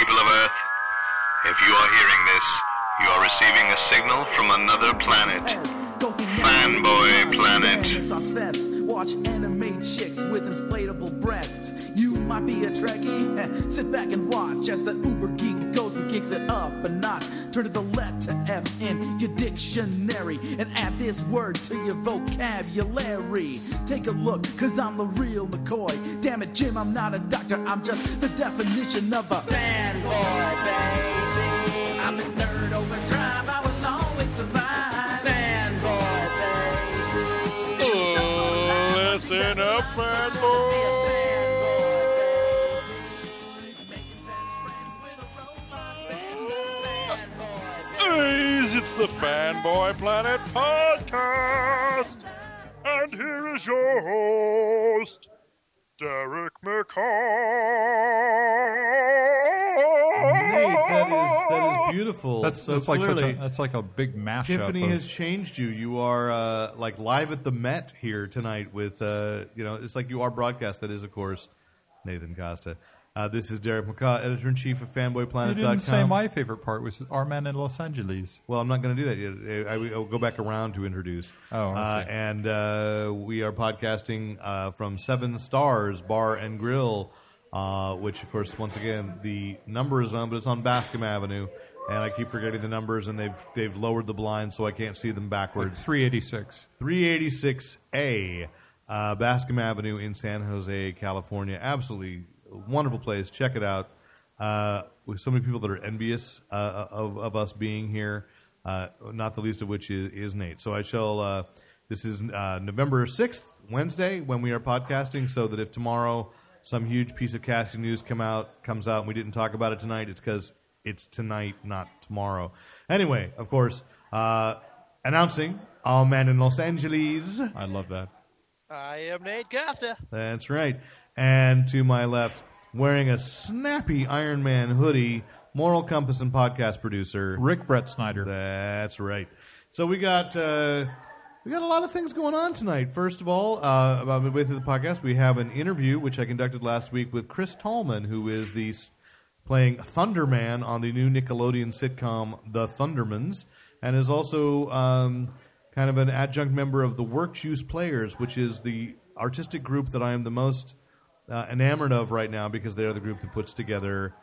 people of Earth. If you are hearing this, you are receiving a signal from another planet. Fanboy Planet. Watch anime chicks with inflatable breasts. You might be a Trekkie. Sit back and watch as the Uber geek goes and kicks it up a notch. Turn to the letter F in your dictionary and add this word to your vocabulary. Take a look, cause I'm the real McCoy. Damn it, Jim, I'm not a doctor, I'm just the definition of a fanboy, baby. I'm a nerd overdrive, I will always survive. Fanboy, baby. Listen up, fanboy. Fanboy Planet podcast. And here is your host, Derek McCaw. Nate, that is that is beautiful. That's so that's like such clearly, a, that's like a big mashup. Tiffany of- has changed you. You are uh, like live at the Met here tonight with uh, you know it's like you are broadcast. That is of course Nathan Costa. Uh, this is Derek McCaw, editor in chief of You FanboyPlanet.com. didn't say my favorite part was our man in Los Angeles. Well, I'm not going to do that yet. I, I will go back around to introduce. Oh, I uh, and uh, we are podcasting uh, from Seven Stars Bar and Grill, uh, which, of course, once again, the number is on, but it's on Bascom Avenue. And I keep forgetting the numbers, and they've they've lowered the blinds so I can't see them backwards. 386. 386A, uh, Bascom Avenue in San Jose, California. Absolutely wonderful place. Check it out. Uh, with so many people that are envious uh, of, of us being here, uh, not the least of which is, is Nate. So I shall. Uh, this is uh, November 6th, Wednesday, when we are podcasting, so that if tomorrow some huge piece of casting news come out comes out and we didn't talk about it tonight, it's because it's tonight, not tomorrow. Anyway, of course, uh, announcing our man in Los Angeles. I love that. I am Nate Costa. That's right. And to my left, wearing a snappy Iron Man hoodie, Moral Compass and podcast producer. Rick Brett Snyder. That's right. So we got uh, we got a lot of things going on tonight. First of all, uh, about midway through the podcast, we have an interview which I conducted last week with Chris Tallman, who is the playing Thunderman on the new Nickelodeon sitcom The Thundermans, and is also um, kind of an adjunct member of the Work Juice Players, which is the artistic group that I am the most uh, enamored of right now because they are the group that puts together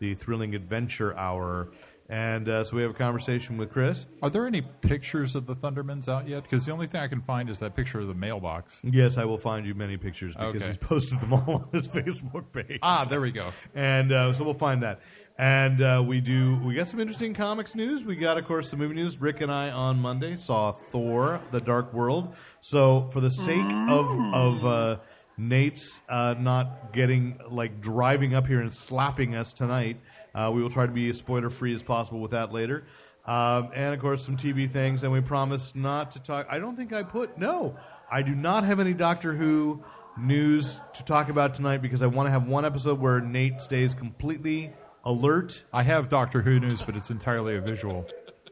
the Thrilling Adventure Hour. And uh, so we have a conversation with Chris. Are there any pictures of the Thundermans out yet? Because the only thing I can find is that picture of the mailbox. Yes, I will find you many pictures because Okay. he's posted them all on his Facebook page. Ah, there we go. and uh, so we'll find that. And uh, we do. We got some interesting comics news. We got, of course, some movie news. Rick and I on Monday saw Thor: The Dark World. So, for the sake of of uh, Nate's uh, not getting like driving up here and slapping us tonight, uh, we will try to be as spoiler free as possible with that later. Um, and of course, some TV things. And we promise not to talk. I don't think I put no. I do not have any Doctor Who news to talk about tonight because I want to have one episode where Nate stays completely alert. I have Doctor Who news, but it's entirely a visual.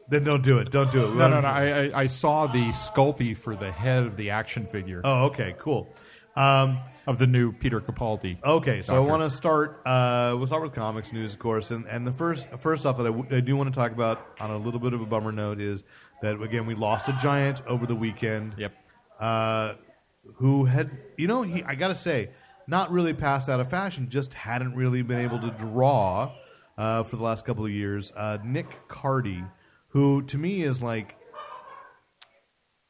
Then don't do it. Don't do it. No, no, no. I, I, I saw the Sculpey for the head of the action figure Oh, okay, cool. Um, of the new Peter Capaldi. okay, so I want to start. Uh, we'll start with comics news, of course, and, and the first first off that I, w- I do want to talk about on a little bit of a bummer note is that again we lost a giant over the weekend. Yep. uh, who had you know he I gotta say not really passed out of fashion, just hadn't really been able to draw uh, for the last couple of years. Uh, Nick Cardy, who to me is like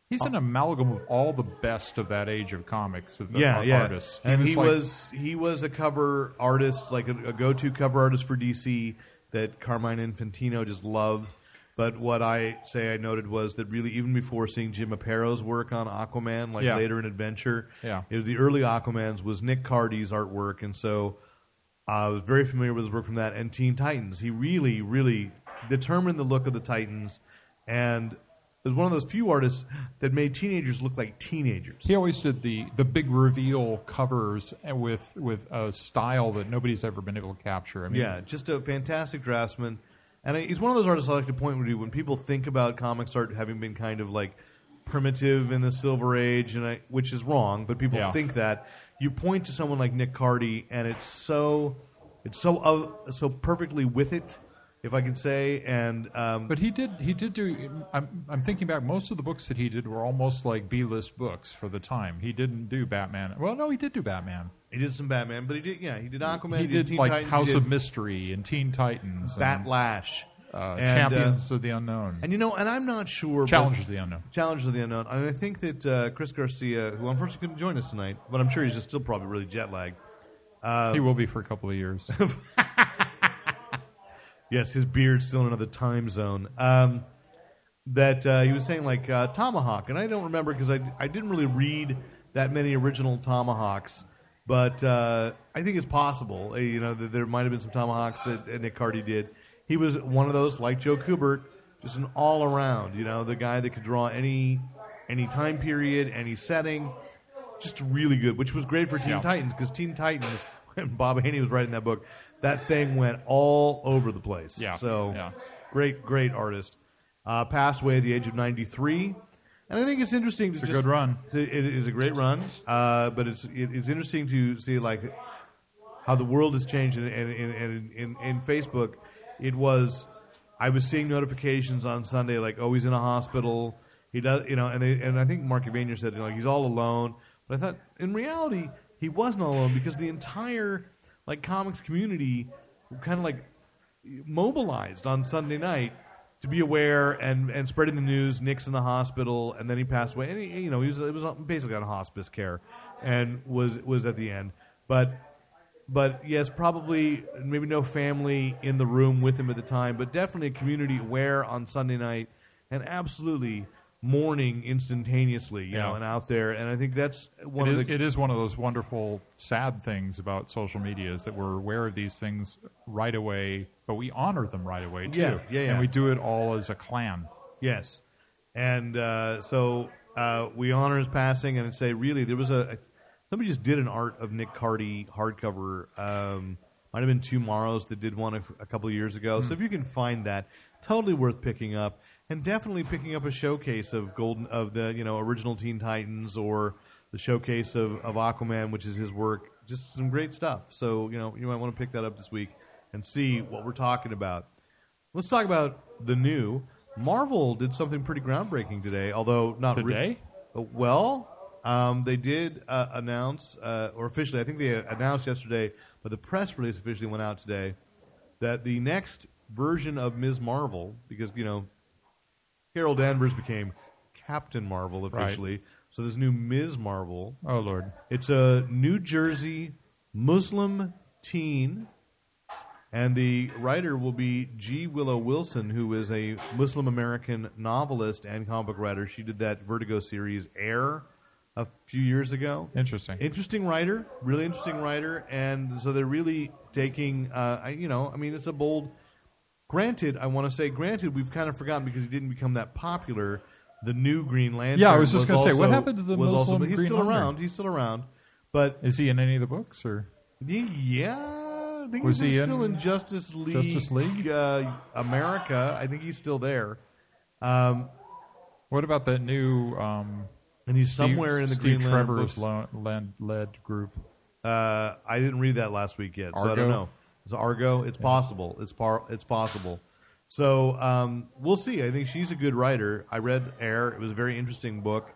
He's an oh. amalgam of all the best of that age of comics, of the yeah yeah, artists. and he like- was he was a cover artist, like a, a go to cover artist for DC that Carmine Infantino just loved. But what I say I noted was that really, even before seeing Jim Aparo's work on Aquaman, like Yeah. later in Adventure, Yeah. it was the early Aquamans was Nick Cardy's artwork, and so I was very familiar with his work from that. And Teen Titans, he really, really determined the look of the Titans, and was one of those few artists that made teenagers look like teenagers. He always did the, the big reveal covers with with a style that nobody's ever been able to capture. I mean, Yeah, just a fantastic draftsman. And he's one of those artists I like to point to when people think about comics art having been kind of like primitive in the Silver Age, and I, which is wrong, but people Yeah. think that. You point to someone like Nick Cardy, and it's so it's so uh, so perfectly with it, if I can say. And um, But he did. He did do. I'm. I'm thinking back. Most of the books that he did were almost like B-list books for the time. He didn't do Batman. Well, no, he did do Batman. he did some Batman, but he did yeah he did Aquaman. he did Teen like Titans, House did of Mystery and Teen Titans, Bat Lash, uh, and, Champions uh, of the Unknown, and you know, and I'm not sure. Challengers of the Unknown. Challengers of the Unknown. And I think that uh, Chris Garcia, who unfortunately couldn't join us tonight, but I'm sure he's just still probably really jet lagged. Uh, he will be for a couple of years. Yes, his beard's still in another time zone. Um, that uh, he was saying like uh, Tomahawk, and I don't remember because I I didn't really read that many original Tomahawks, but uh, I think it's possible. Uh, you know, that there might have been some Tomahawks that uh, Nick Cardy did. He was one of those like Joe Kubert, just an all around. You know, the guy that could draw any any time period, any setting, just really good. Which was great for Teen Yeah. Titans because Teen Titans, when Bob Haney was writing that book, that thing went all over the place. Yeah, So yeah. great, great artist. Uh, passed away at the age of 93. And I think it's interesting to It's a just- good run. It is a great run, uh, but it's it, it's interesting to see like how the world has changed. And in, in, in, in, in Facebook, it was I was seeing notifications on Sunday like, oh, he's in a hospital. He does, you know, and they, and I think Mark Evanier said, you know, he's all alone. But I thought, in reality, he wasn't alone because the entire like comics community kind of like mobilized on Sunday night to be aware and, and spreading the news. Nick's in the hospital, and then he passed away. And he, you know, he was it was basically on hospice care, and was was at the end. But but yes, probably maybe no family in the room with him at the time, but definitely a community aware on Sunday night, and absolutely mourning instantaneously, you know, and out there. And I think that's one It of is, the it is one of those wonderful, sad things about social media is that we're aware of these things right away, but we honor them right away too. Yeah, yeah, yeah. And we do it all as a clan. Yes, and uh, so uh, we honor his passing and say really there was a somebody just did an art of Nick Cardy hardcover. Um, might have been TwoMorrows that did one a, a couple of years ago. So if you can find that, totally worth picking up, and definitely picking up a showcase of golden of the you know original Teen Titans or the showcase of, of Aquaman, which is his work. Just some great stuff. So you know you might want to pick that up this week and see what we're talking about. Let's talk about the new. Marvel did something pretty groundbreaking today, although not re- Today? Uh, well, um, they did uh, announce, uh, or officially, I think they announced yesterday, but the press release officially went out today that the next version of Ms. Marvel, because you know, Carol Danvers became Captain Marvel officially, so this new Ms. Marvel Oh Lord. it's a New Jersey Muslim teen, and the writer will be G. Willow Wilson, who is a Muslim American novelist and comic book writer. She did that Vertigo series Air a few years ago. Interesting. Interesting writer, really interesting writer, and so they're really taking. Uh, I, you know, I mean, it's a bold. Granted, I want to say, granted, we've kind of forgotten because he didn't become that popular. The new Green Lantern. Yeah, I was just gonna say, what happened to the was also- Muslim he's Green still Lantern? around. He's still around, but Is he in any of the books or yeah, I think Was he's he still in in Justice League. Justice League? uh, America. I think he's still there, um, what about that new um and he's Steve- somewhere in the Steve Green Lantern Trevor's books. lo- led, led group? Uh, I didn't read that last week yet, so I don't know. It's Argo. It's possible. It's par- It's possible. So um, we'll see. I think she's a good writer. I read Air. It was a very interesting book,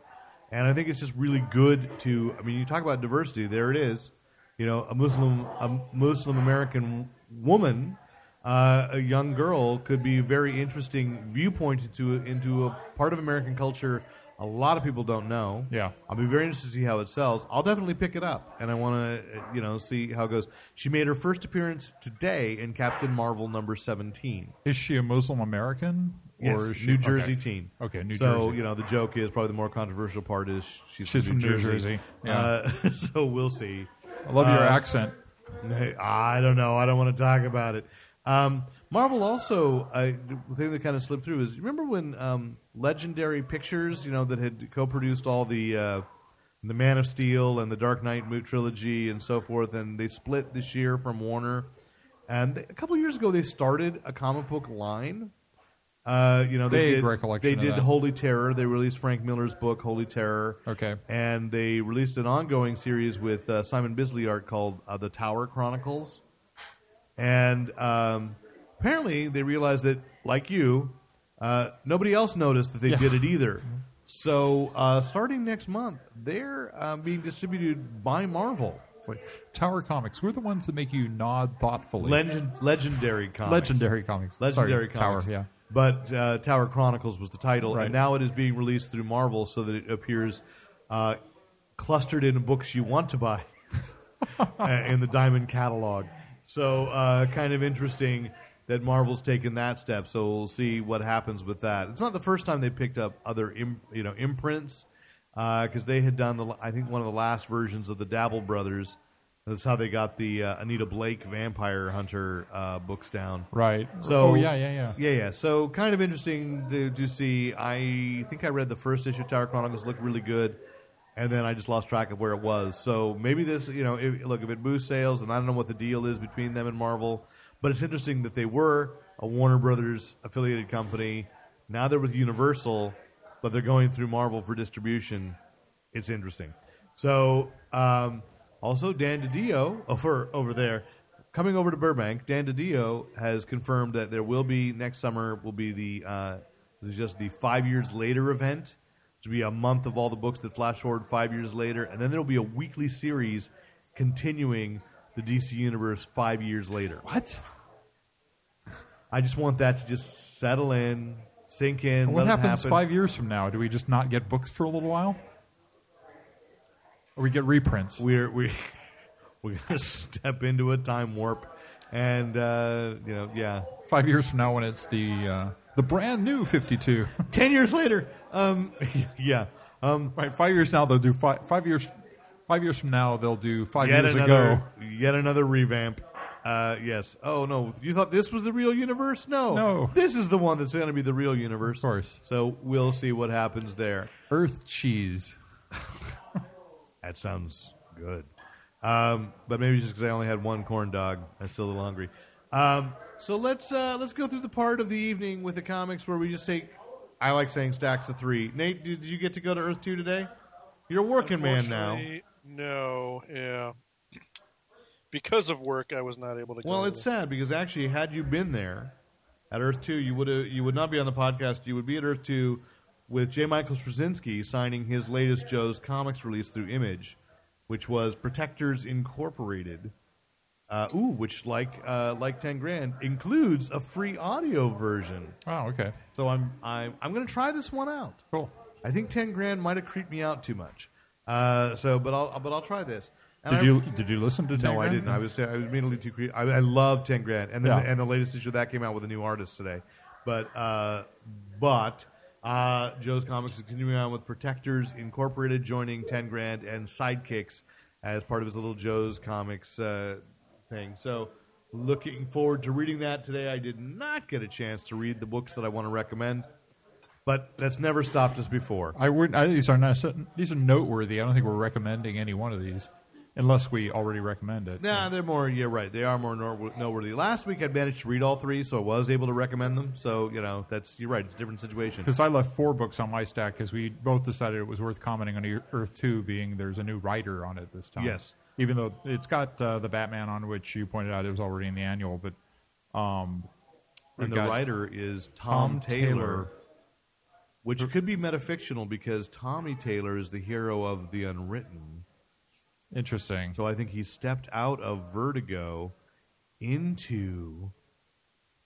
and I think it's just really good to. I mean, you talk about diversity. There it is. You know, a Muslim, a Muslim American woman, uh, a young girl, could be a very interesting viewpoint into into a part of American culture a lot of people don't know. Yeah. I'll be very interested to see how it sells. I'll definitely pick it up, and I want to, you know, see how it goes. She made her first appearance today in Captain Marvel number seventeen. Is she a Muslim American? Yes, or is she New Jersey okay. teen. Okay, New so, Jersey. So you know, the joke is probably the more controversial part is she's, She's from, from New New Jersey. Jersey, yeah. Uh, so we'll see. I love your Uh, accent. I don't know. I don't want to talk about it. Um, Marvel also, uh, the thing that kind of slipped through is remember when um, Legendary Pictures, you know, that had co-produced all the uh, the Man of Steel and the Dark Knight mo- trilogy and so forth, and they split this year from Warner. And they, a couple years ago, they started a comic book line. Uh, you know, they Vague did, they did. Holy Terror. They released Frank Miller's book, Holy Terror Okay. and they released an ongoing series with uh, Simon Bisley art called uh, The Tower Chronicles. And um, apparently they realized that, like you, uh, nobody else noticed that they did it either. So uh, starting next month, they're uh, being distributed by Marvel. It's like Tower Comics. We're the ones that make you nod thoughtfully. Legend, legendary comics. Legendary Comics. Legendary Sorry, comics. Tower, yeah. But uh, Tower Chronicles was the title, Right. and now it is being released through Marvel, so that it appears uh, clustered in books you want to buy uh, in the Diamond catalog. So, uh, kind of interesting that Marvel's taken that step. So we'll see what happens with that. It's not the first time they picked up other, Im- you know, imprints because they had done the, I think, one of the last versions of the Dabel Brothers. That's how they got the uh, Anita Blake Vampire Hunter uh, books down. Right. So oh yeah, yeah, yeah. yeah, yeah. So kind of interesting to, to see. I think I read the first issue of Tower Chronicles looked really good, and then I just lost track of where it was. So maybe this, you know, if, look if it boosts sales, and I don't know what the deal is between them and Marvel, but it's interesting that they were a Warner Brothers affiliated company. Now they're with Universal, but they're going through Marvel for distribution. It's interesting. So um, also Dan DiDio over over there coming over to Burbank. Dan DiDio has confirmed that there will be next summer will be the uh, just the five years later event. Will be a month of all the books that flash forward five years later, and then there will be a weekly series continuing the DC universe five years later. What? I just want that to just settle in, sink in. What let it happens happen. five years from now? Do we just not get books for a little while? Or we get reprints? we're we we're gonna step into a time warp, and uh, you know, yeah. Five years from now, when it's the uh, the brand new Fifty Two. Ten years later, um, yeah, um, right. Five years now, they'll do five. Five years. Five years from now, they'll do five yet years another, ago. yet another revamp. Uh, yes. Oh no, you thought this was the real universe? No, No. This is the one that's going to be the real universe. Of course. So we'll see what happens there. Earth cheese. That sounds good. Um, but maybe just because I only had one corn dog, I'm still a little hungry. Um, so let's uh, let's go through the part of the evening with the comics where we just take. I like saying stacks of three. Nate, did, you get to go to Earth two today? You're a working man now. No, yeah. Because of work, I was not able to. Well, it's sad because actually, had you been there at Earth Two, you would you would not be on the podcast. You would be at Earth Two with J. Michael Straczynski signing his latest Joe's comics release through Image, which was Protectors Incorporated. Uh, ooh, which like uh, like ten grand includes a free audio version. Oh, okay. So I'm I'm I'm going to try this one out. Cool. I think ten grand might have creeped me out too much. Uh, so, but I'll but I'll try this. And Did I- you did you listen to? no, Ten I didn't. I was I was immediately too creative. I, I love ten grand, and then Yeah. and the latest issue of that came out with a new artist today. But uh, but uh, Joe's Comics is continuing on with Protectors Incorporated joining ten grand and Sidekicks as part of his little Joe's Comics uh, thing. So looking forward to reading that today. I did not get a chance to read the books that I want to recommend, but that's never stopped us before. I wouldn't. I, these are not. These are noteworthy. I don't think we're recommending any one of these, unless we already recommend it. Nah, they're more. You're right. They are more notew- noteworthy. Last week I managed to read all three, so I was able to recommend them. So you know, that's you're right. It's a different situation. Because I left four books on my stack because we both decided it was worth commenting on Earth Two, being there's a new writer on it this time. Yes. Even though it's got uh, the Batman on, which you pointed out it was already in the annual, but um, And the writer is Tom, Tom Taylor, Taylor. which could be metafictional because Tommy Taylor is the hero of the Unwritten. Interesting. So I think he stepped out of Vertigo into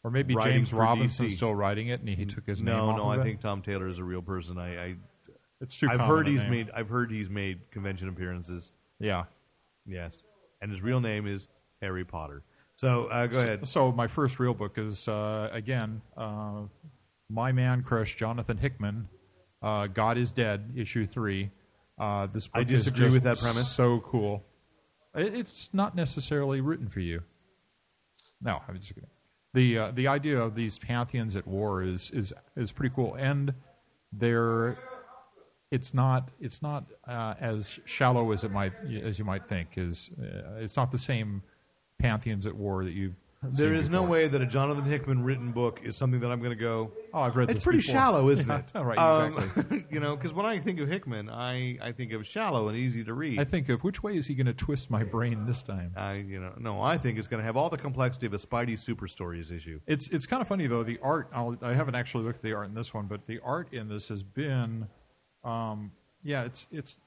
Or maybe James Robinson's DC. still writing it, and he, took his name no, off no. of I it? think Tom Taylor is a real person. I, I it's too. I've heard he's name. made I've heard he's made convention appearances. Yeah. Yes, and his real name is Harry Potter. So uh, go ahead. So my first real book is uh, again uh, my man crush Jonathan Hickman. Uh, God is Dead, issue three. Uh, this I is disagree with that premise. So cool. It- It's not necessarily written for you. No, I'm just kidding. The uh, the idea of these pantheons at war is is is pretty cool, and they're it's not it's not uh, as shallow as it might as you might think. Is uh, it's not the same pantheons at war that you've There is no way that a Jonathan Hickman written book is something that I'm going to go. Oh, I've read It's pretty before." shallow, isn't Yeah, it? right, Um, exactly. you know, because when I think of Hickman, I, I think of shallow and easy to read. I think of which way is he going to twist my brain this time? I, you know, no, I think it's going to have all the complexity of a Spidey Super Stories issue. It's it's kind of funny though. The art I'll, I haven't actually looked at the art in this one, but the art in this has been, um, yeah, it's it's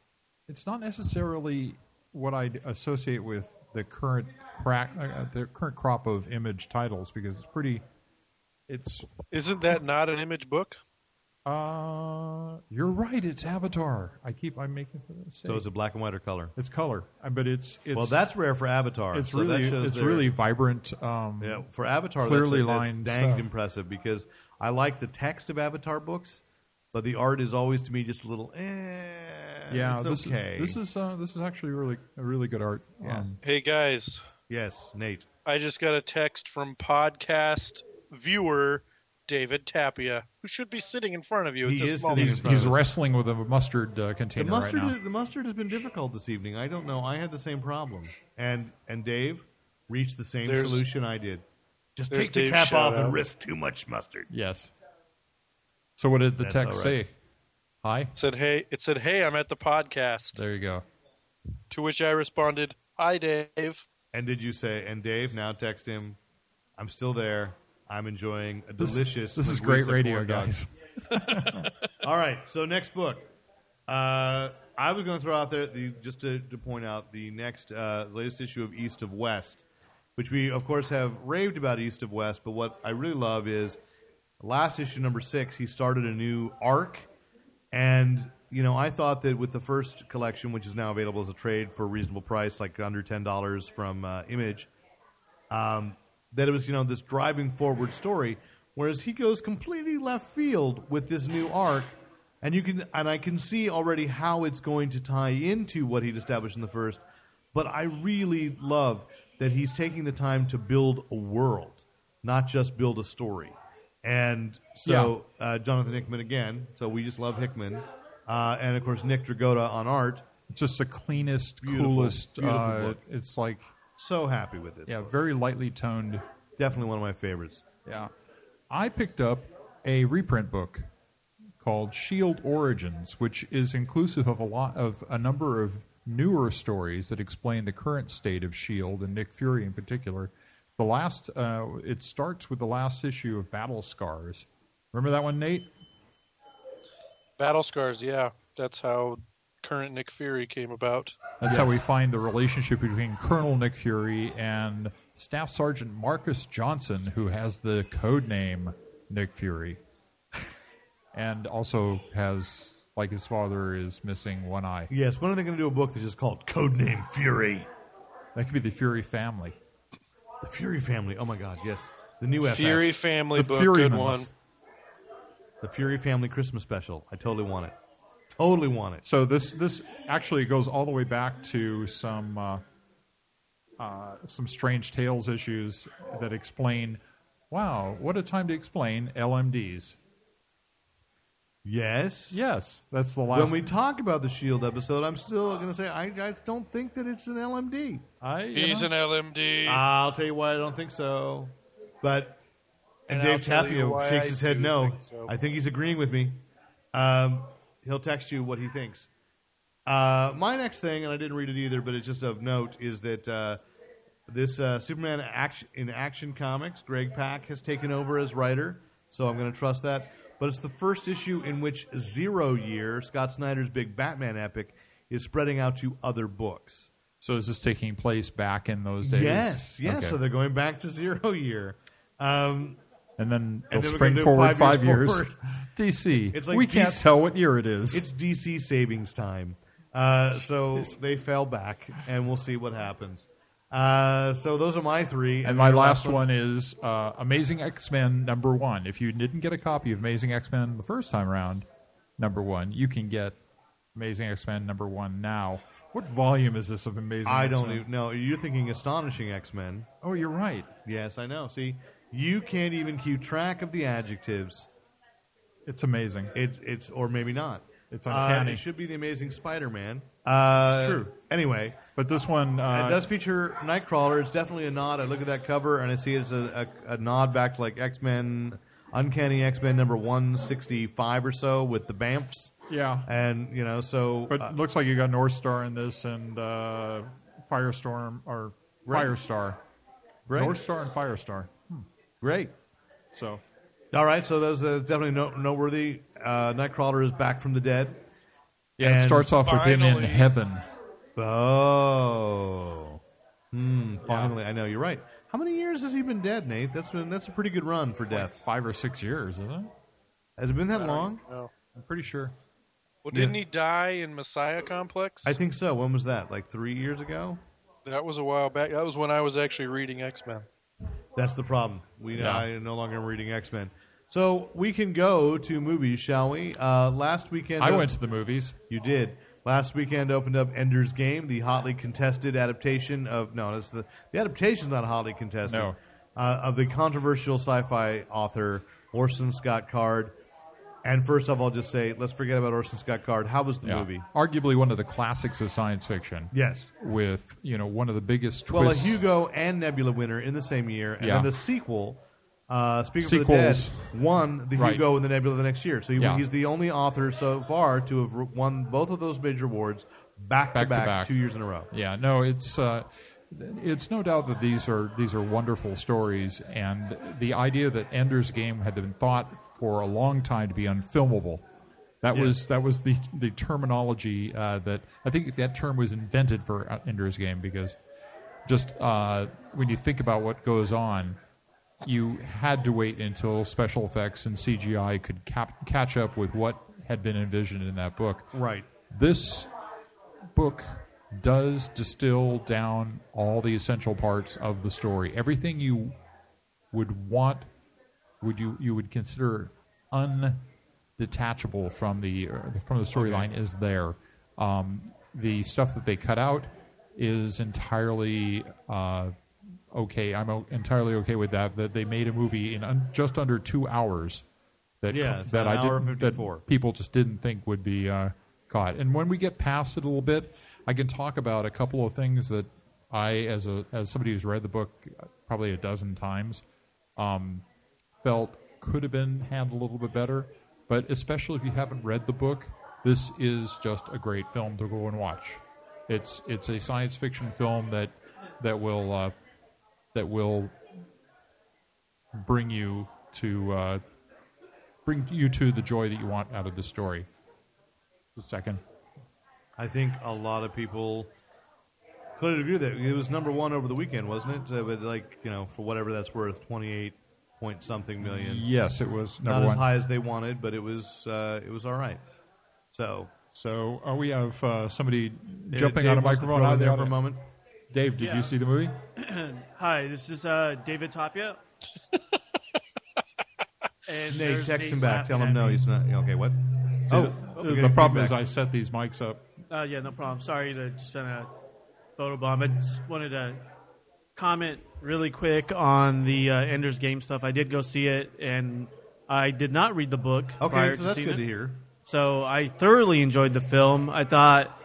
it's not necessarily what I'd associate with the current crack uh, the current crop of image titles because it's pretty. It's Isn't that not an image book? uh, you're right. It's Avatar. I keep I'm making the mistake. So is it black and white or color? it's color, uh, but it's it's well, that's rare for Avatar. it's so that really shows it's their- really vibrant. Um, yeah, for Avatar. clearly that's, that's lined danged stuff. impressive because I like the text of Avatar books, but the art is always to me just a little. Eh, yeah. it's this okay. is this is uh, this is actually really a really good art. Yeah. Um, Hey guys, yes, Nate. I just got a text from podcast viewer David Tapia, who should be sitting in front of you. at He this is moment. He's, in front he's wrestling with a mustard uh, The container mustard, right now. the mustard has been difficult this evening. I don't know. I had the same problem, and and Dave reached the same There's- solution I did. Just take the Dave's cap off and risk too much mustard. Yes. So what did the That's text all right. say? Hi. It said, "Hey," it said, "Hey, I'm at the podcast." There you go. To which I responded, "Hi, Dave." And did you say? And Dave now text him. I'm still there. I'm enjoying a This, delicious. this is great radio, guys. All right. So next book. Uh, I was going to throw out there the, just to, to point out the next uh, latest issue of East of West, which we of course have raved about East of West. But what I really love is last issue number six. He started a new arc, and you know I thought that with the first collection, which is now available as a trade for a reasonable price, like under ten dollars from uh, Image, um, that it was you know this driving forward story. Whereas he goes completely left field with this new arc, and you can and I can see already how it's going to tie into what he'd established in the first. But I really love that he's taking the time to build a world, not just build a story. And so uh, Jonathan Hickman again. So we just love Hickman, uh, and of course Nick Dragotta on art. Just the cleanest, Beautiful, coolest. beautiful uh, book. it's like So happy with this. yeah, very lightly toned. definitely one of my favorites. Yeah. I picked up a reprint book called Shield Origins, which is inclusive of a lot of a number of newer stories that explain the current state of Shield and Nick Fury in particular. The last, uh, it starts with the last issue of Battle Scars. Remember that one, Nate? Battle scars, yeah, that's how current Nick Fury came about. That's how we find the relationship between Colonel Nick Fury and Staff Sergeant Marcus Johnson, who has the code name Nick Fury, and also has, like his father, is missing one eye. Yes, when are they going to do a book that's just called Codename Fury? That could be the Fury family. The Fury Family. Oh my God, yes. The new FF. Fury family The book, Furymans. good one. The Fury Family Christmas special. I totally want it. Totally want it. So this this actually goes all the way back to some uh, uh, some strange tales issues that explain. Wow, what a time to explain LMDs. Yes. Yes, that's the last. When we talk about the Shield episode, I'm still going to say I, I don't think that it's an LMD. I, you He's know, an LMD. I'll tell you why I don't think so. But and, And I'll Dave tell you Tapia why shakes I his head do no. think so. I think he's agreeing with me. Um, he'll text you what he thinks. Uh, my next thing, and I didn't read it either, but it's just of note, is that uh, this uh, Superman action, in Action Comics, Greg Pak has taken over as writer, so I'm going to trust that. But it's the first issue in which Zero Year, Scott Snyder's big Batman epic, is spreading out to other books. So is this taking place back in those days? Yes, yes. Okay. So they're going back to Zero Year. Um, and then And then spring forward five five years years. forward. DC. It's like we can't tell what year it is. it's DC savings time. Uh, so they fell back, and we'll see what happens. Uh, so those are my three. and my last one is uh, Amazing X Men number one. If you didn't get a copy of Amazing X Men the first time around, number one, you can get Amazing X Men number one now. What volume is this of Amazing? I X-Men? I don't even know. You're thinking Astonishing X Men. Oh, you're right. Yes, I know. See, you can't even keep track of the adjectives. It's amazing. It's it's or maybe not. It's Uh, uncanny. it should be the Amazing Spider-Man. Uh, It's true. Anyway, but this one, uh, it does feature Nightcrawler. It's definitely a nod. I look at that cover and I see it's a, a, a nod back to like X Men, Uncanny X Men number one sixty five or so with the Bamfs. yeah. And you know, so But uh, looks like you got North Star in this and uh, Firestorm or Right. Firestar. great, North Star and Firestar. great. So All right, so those are definitely no, noteworthy. Uh, Nightcrawler is back from the dead. yeah, it And- starts off with him in Finally. heaven. Oh, hmm. Finally, I know you're right. How many years has he been dead, Nate? That's been that's a pretty good run for death. Five or six years, isn't it? Has it been that long? No. I'm pretty sure. Well, didn't he die in Messiah Complex? I think so. When was that? Like three years ago? that was a while back. That was when I was actually reading X Men. That's the problem. We Yeah. I no longer am reading X Men. So we can go to movies, shall we? Uh, last weekend, I went to the movies. You did. Last weekend opened up Ender's Game, the hotly contested adaptation of no, it's the the adaptation's not hotly contested. No. Uh, of the controversial sci-fi author Orson Scott Card. And first of I'll just say, let's forget about Orson Scott Card. How was the Yeah. movie? Arguably one of the classics of science fiction. Yes. With you know one of the biggest twists. Well, a twists. Hugo and Nebula winner in the same year, and Yeah. then the sequel, uh, Speaking for the Sequels. Dead, won the Right. Hugo and the Nebula the next year. So he, Yeah. he's the only author so far to have won both of those major awards back, Back to to back, back. two years in a row. Yeah, no, it's uh, it's no doubt that these are these are wonderful stories, and the idea that Ender's Game had been thought for a long time to be unfilmable. That Yeah. was that was the the terminology uh, that I think that term was invented for uh, Ender's Game because just uh, when you think about what goes on, you had to wait until special effects and CGI could cap- catch up with what had been envisioned in that book Right. this book does distill down all the essential parts of the story. Everything you would want, would you you would consider undetachable from the uh, from the storyline is there. Um, the stuff that they cut out is entirely uh, okay. I'm o- entirely okay with that. That they made a movie in un- just under two hours. That Yeah, that I hour didn't, 54. that people just didn't think would be uh, caught. And when we get past it a little bit, I can talk about a couple of things that I, as a as somebody who's read the book probably a dozen times, um, felt could have been handled a little bit better. But especially if you haven't read the book, this is just a great film to go and watch. It's it's a science fiction film that that will uh, that will bring you to uh, bring you to the joy that you want out of the story. A second. I think a lot of people could agree that. It was number one over the weekend, wasn't it? Uh, but like you know, for whatever that's worth, twenty-eight point something million. Yes, it was Not number as high as they wanted, but it was uh, it was all right. So So uh, we have uh, somebody jumping Dave on a microphone out there for a moment. Dave, did Yeah. you see the movie? Hi, this is uh, David Tapia. and Nate, text Nate him back. Tell him no, me. he's not. Okay, what? Oh, we're the problem is. I set these mics up. Uh, yeah, no problem. Sorry to send a photo bomb. I just wanted to comment really quick on the uh, Ender's Game stuff. I did go see it, and I did not read the book. Okay, prior so to that's good it. to hear. So I thoroughly enjoyed the film. I thought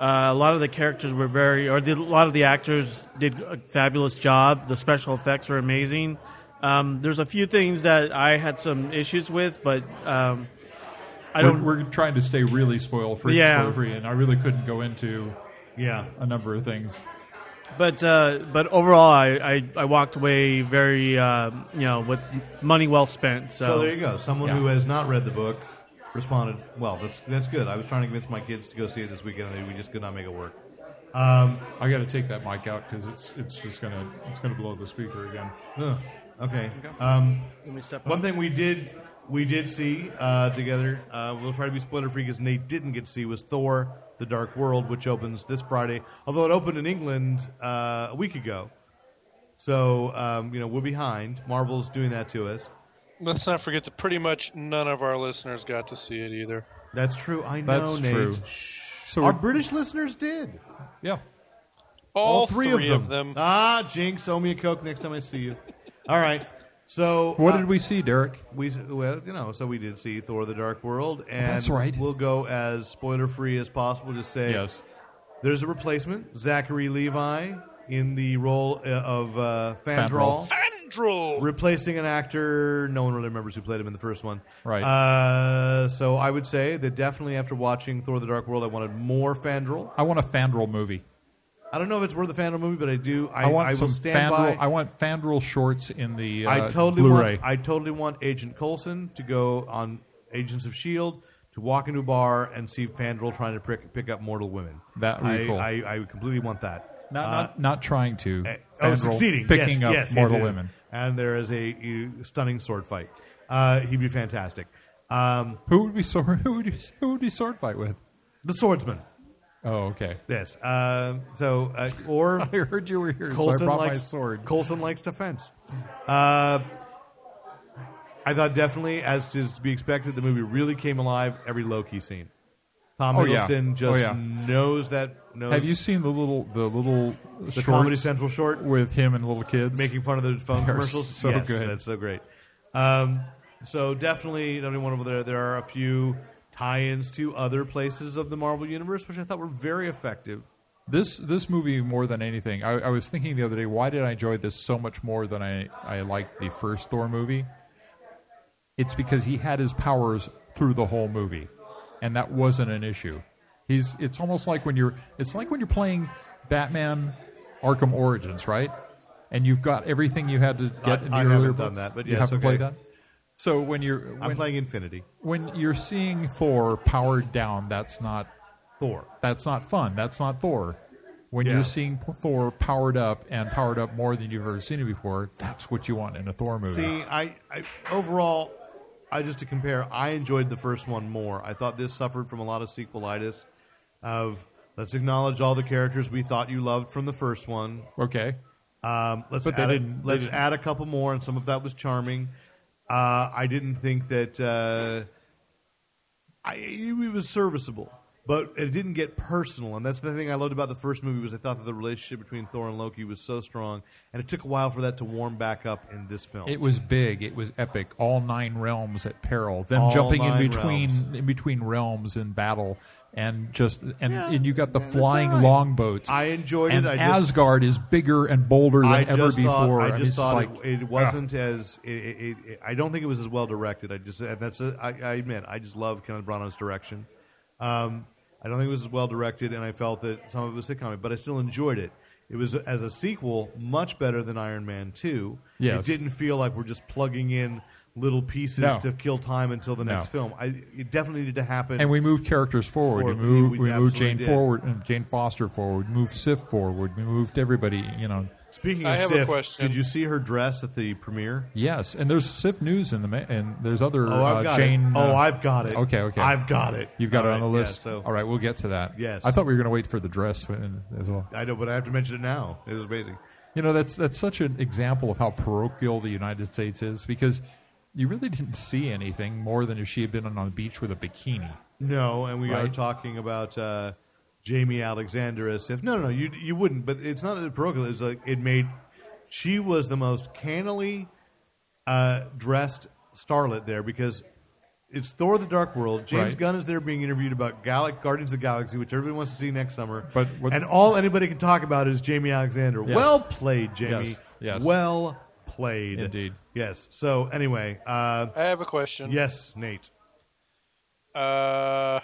uh, a lot of the characters were very, or did, a lot of the actors did a fabulous job. The special effects were amazing. Um, there's a few things that I had some issues with, but um, I We're, don't. we're trying to stay really spoil free, Yeah. spoil free, and I really couldn't go into Yeah, a number of things. But uh, but overall, I, I, I walked away very uh, you know with money well spent. So, So there you go. Someone Yeah. who has not read the book responded. Well, that's that's good. I was trying to convince my kids to go see it this weekend, and we just could not make it work. Um, I got to take that mic out because it's it's just gonna it's gonna blow the speaker again. ugh, okay. Um, let me step one on. thing we did we did see uh, together. Uh, we'll try to be spoiler free because Nate didn't get to see was Thor: The Dark World, which opens this Friday. Although it opened in England uh, a week ago, so um, you know we're behind. Marvel's doing that to us. Let's not forget that pretty much none of our listeners got to see it either. That's true. I know, That's Nate. true. So Our we're- British listeners did. Yeah, All, three, of, them. Ah, Jinx, owe me a Coke next time I see you. All right. So What uh, did we see, Derek? We well, you know, so we did see Thor: The Dark World, and That's right. We'll go as spoiler free as possible. Just say Yes. there's a replacement, Zachary Levi, in the role uh, of uh, Fandral, Fandral. Fandral. replacing an actor no one really remembers who played him in the first one. Right. Uh, so I would say that definitely after watching Thor: The Dark World, I wanted more Fandral. I want a Fandral movie. I don't know if it's worth the Fandral movie, but I do. I, I want I some will stand Fandral. by. I want Fandral shorts in the uh, I totally Blu-ray. want. I totally want Agent Coulson to go on Agents of Shield to walk into a bar and see Fandral trying to pick, pick up mortal women. That would be I, cool. I, I completely want that. not, Uh, not not trying to. Oh, succeeding, picking yes, up yes, mortal women. And there is a, stunning sword fight. Uh, he'd be fantastic. Um, Who would be sword? Who would be, who would be sword fight with? the swordsman. Oh, okay. Yes. Uh, so uh, or I heard you were here, Coulson so I brought likes my sword. Coulson likes defense. Uh, I thought definitely, as is to be expected, the movie really came alive every Loki scene. Tom Oh, yeah. Hiddleston Oh, just yeah. knows that. Knows Have you seen the little the little the Comedy Central short with him and little kids making fun of the phone They're commercials? so yes, good. that's so great. Um, so definitely, not one over there. There are a few tie-ins to other places of the Marvel universe, which I thought were very effective. This this movie more than anything, I, I was thinking the other day, why did I enjoy this so much more than I I liked the first Thor movie? It's because he had his powers through the whole movie, and that wasn't an issue. He's it's almost like when you're it's like when you're playing Batman Arkham Origins, right? And you've got everything you had to get I- in I the earlier haven't done that, but you yes, haven't okay. played that. So when you're I'm playing Infinity. when you're seeing Thor powered down, that's not Thor. that's not fun. That's not Thor. When Yeah. you're seeing Thor powered up and powered up more than you've ever seen it before, that's what you want in a Thor movie. See, I, I overall, I just to compare, I enjoyed the first one more. I thought this suffered from a lot of sequelitis. Of let's acknowledge all the characters we thought you loved from the first one. okay. Um, let's But add a, didn't- they let's didn't. add a couple more, and some of that was charming. Uh, I didn't think that uh, I, it was serviceable, but it didn't get personal, and that's the thing I loved about the first movie was I thought that the relationship between Thor and Loki was so strong, and it took a while for that to warm back up in this film. It was big. It was epic. All nine realms at peril. Them All jumping in between realms. in between realms in battle, and just and, Yeah, and you got the flying right. longboats. I enjoyed and it. I just- Asgard is bigger and bolder than I ever just before. I just it's thought like it, it wasn't as. It, it, I don't think it was as well directed. I just that's a, I, I admit I just love Kenneth Branagh's direction. Um, I don't think it was as well directed, and I felt that some of it was sitcom, but I still enjoyed it. It was as a sequel much better than Iron Man Two. Yes. It didn't feel like we're just plugging in little pieces No. to kill time until the No. next film. I, it definitely needed to happen. And we moved characters forward. Forward, we moved, we we moved absolutely Jane did. forward, and Jane Foster forward. Moved Sif forward. We moved everybody. You know. Speaking I of have a Sif, question. did you see her dress at the premiere? Yes, and there's Sif news in the ma- and there's other Oh, I've uh, got Jane. it. Oh, uh, I've got it. Okay, okay. I've got it. You've got All it on the right, yeah, list. so All right, we'll get to that. Yes. I thought we were going to wait for the dress in- as well. I know, but I have to mention it now. It was amazing. You know, that's that's such an example of how parochial the United States is because you really didn't see anything more than if she had been on a beach with a bikini. No, and we are Right. talking about uh, Jaimie Alexander as if no, no, no, you you wouldn't. But it's not a parochial. It's like it made. She was the most cannily uh, dressed starlet there because it's Thor: The Dark World. James Right. Gunn is there being interviewed about Gal- Guardians of the Galaxy, which everybody wants to see next summer. But what- and all anybody can talk about is Jaimie Alexander. Yes. Well played, Jaimie. Yes, yes. Well played. Indeed. Yes. So anyway, uh, I have a question. yes, Nate. Uh,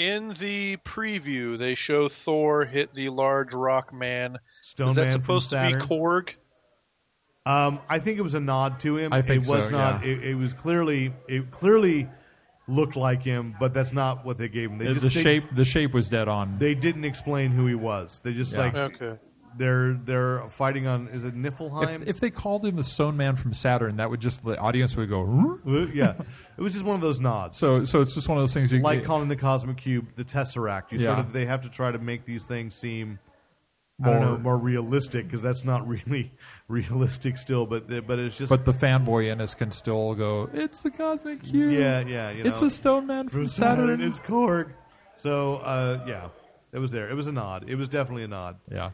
in the preview, they show Thor hit the large rock man. Stone Is that Man from supposed to be Saturn. Korg? Um, I think it was a nod to him. I think it was so, not. yeah. It, it was clearly. It clearly looked like him, but that's not what they gave him. They The, just the they, shape the shape was dead on. They didn't explain who he was. They just Yeah. like Okay. They're they're fighting on. Is it Niflheim? if, if they called him the Stone Man from Saturn, that would just the audience would go. "Huh?" Yeah, it was just one of those nods. So so it's just one of those things. You, like calling the cosmic cube the tesseract. You sort Yeah. of they have to try to make these things seem. I don't More- know, more realistic because that's not really realistic still, but but it's just but the fanboy in us can still go. It's the cosmic cube. yeah, yeah. You it's know. a Stone Man from. Saturn, it's Korg. So uh, yeah, it was there. It was a nod. It was definitely a nod. yeah.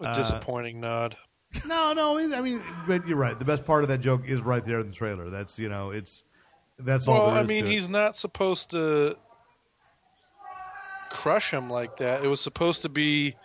A Uh, disappointing nod. No, no. I mean, but you're right. The best part of that joke is right there in the trailer. That's you know, it's that's all Well, I mean, to it. he's not supposed to crush him like that. It was supposed to be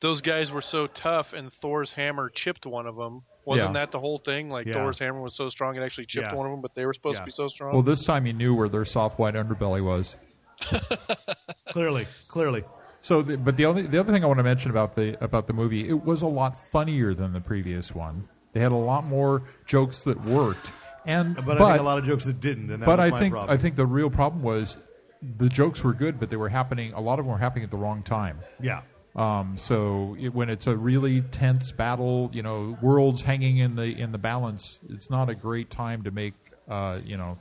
those guys were so tough, and Thor's hammer chipped one of them. Wasn't Yeah. that the whole thing? Like Yeah. Thor's hammer was so strong it actually chipped Yeah. one of them, but they were supposed Yeah. to be so strong. Well, this time he knew where their soft white underbelly was. clearly, clearly. So, the, but the only the other thing I want to mention about the about the movie, it was a lot funnier than the previous one. They had a lot more jokes that worked, and But, I think a lot of jokes that didn't. And that but was I my think problem. I think the real problem was the jokes were good, but they were happening. A lot of them were happening at the wrong time. yeah. Um, so it, when it's a really tense battle, you know, worlds hanging in the in the balance, it's not a great time to make uh, you know,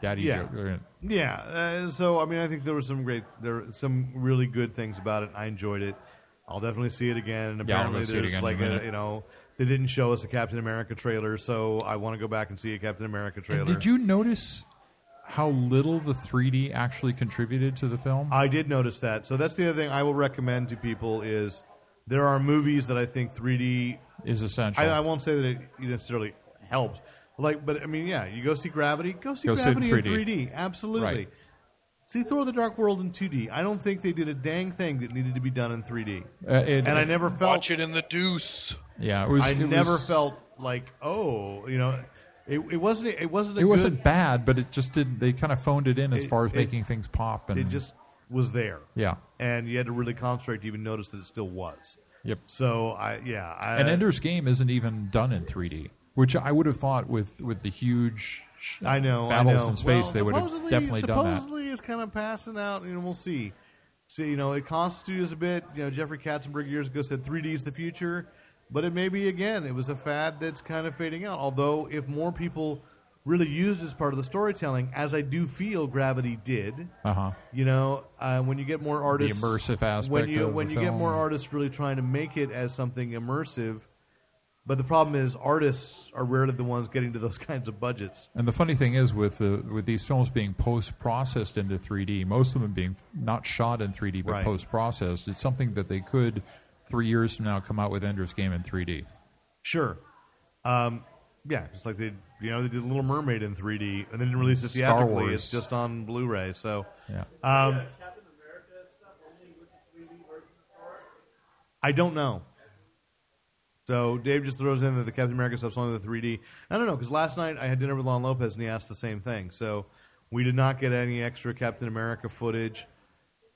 daddy Yeah. joke. Yeah, uh, so I mean, I think there were some great, there were some really good things about it. I enjoyed it. I'll definitely see it again. And apparently, it there's like a a, you know, they didn't show us a Captain America trailer, so I want to go back and see a Captain America trailer. Did you notice how little the 3D actually contributed to the film? I did notice that. So that's the other thing I will recommend to people is there are movies that I think 3D. is essential. I, I won't say that it necessarily helps. Like, but I mean, yeah, you go see Gravity. Go see Go see it in Gravity in 3D. 3D. Absolutely. Right. See Thor: The Dark World in 2D. I don't think they did a dang thing that needed to be done in 3D. Uh, it- and I never felt. Watch it in the deuce. yeah, it was. I it never was- felt like, oh, you know, it, it wasn't. It wasn't. A It wasn't Good, bad, but it just did. They kind of phoned it in as It- far as it- making things pop, and it just was there, yeah, and you had to really concentrate to even notice that it still was. yep. So I, yeah, I, And Ender's Game isn't even done in 3D, which I would have thought with with the huge I know battles I know. in space well, they would have definitely done that. Supposedly, is kind of passing out, and we'll see. See, you know, it constitutes a bit. You know, Jeffrey Katzenberg years ago said 3D is the future, but it may be again. It was a fad that's kind of fading out. Although, if more people really used as part of the storytelling, as I do feel Gravity did, Uh huh. you know, uh, when you get more artists, immersive aspect when you when the you get more artists really trying to make it as something immersive. But the problem is, artists are rarely the ones getting to those kinds of budgets. And the funny thing is, with the with these films being post processed into 3D, most of them being not shot in 3D but Right. post processed, it's something that they could three years from now come out with Ender's Game in 3D. Sure. Um, yeah, just like they, you know, they did Little Mermaid in 3D, and they didn't release it Star theatrically. Wars. It's just on Blu-ray. So, Yeah. um, I don't know. So Dave just throws in that the Captain America stuff's only the 3D. I don't know because last night I had dinner with Lon Lopez and he asked the same thing. So we did not get any extra Captain America footage,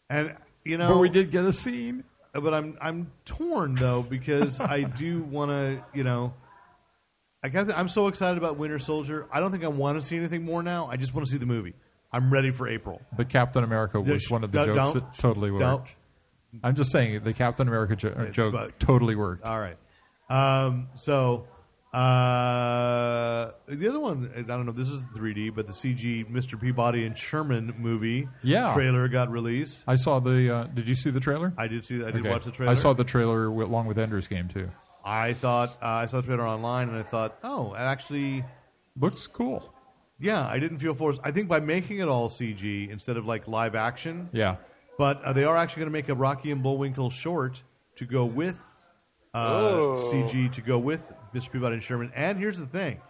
and you know, but we did get a scene. but I'm I'm torn though because I do want to, you know, I guess I'm so excited about Winter Soldier. I don't think I want to see anything more now. I just want to see the movie. I'm ready for April. But Captain America was one of the don't- jokes don't- that totally worked. don't. I'm just saying the Captain America jo- uh, joke but- totally worked. All right. Um, so uh, the other one, I don't know. This is 3D, but the CG Mr. Peabody and Sherman movie Yeah. trailer got released. I saw the. Uh, did you see the trailer? I did see. I did Okay. watch the trailer. I saw the trailer wi- along with Ender's Game too. I thought uh, I saw the trailer online, and I thought, oh, it actually. Looks cool. Yeah, I didn't feel forced. I think by making it all CG instead of like live action, Yeah. but uh, they are actually going to make a Rocky and Bullwinkle short to go with uh, CG to go with Mr. Peabody and Sherman. And here's the thing: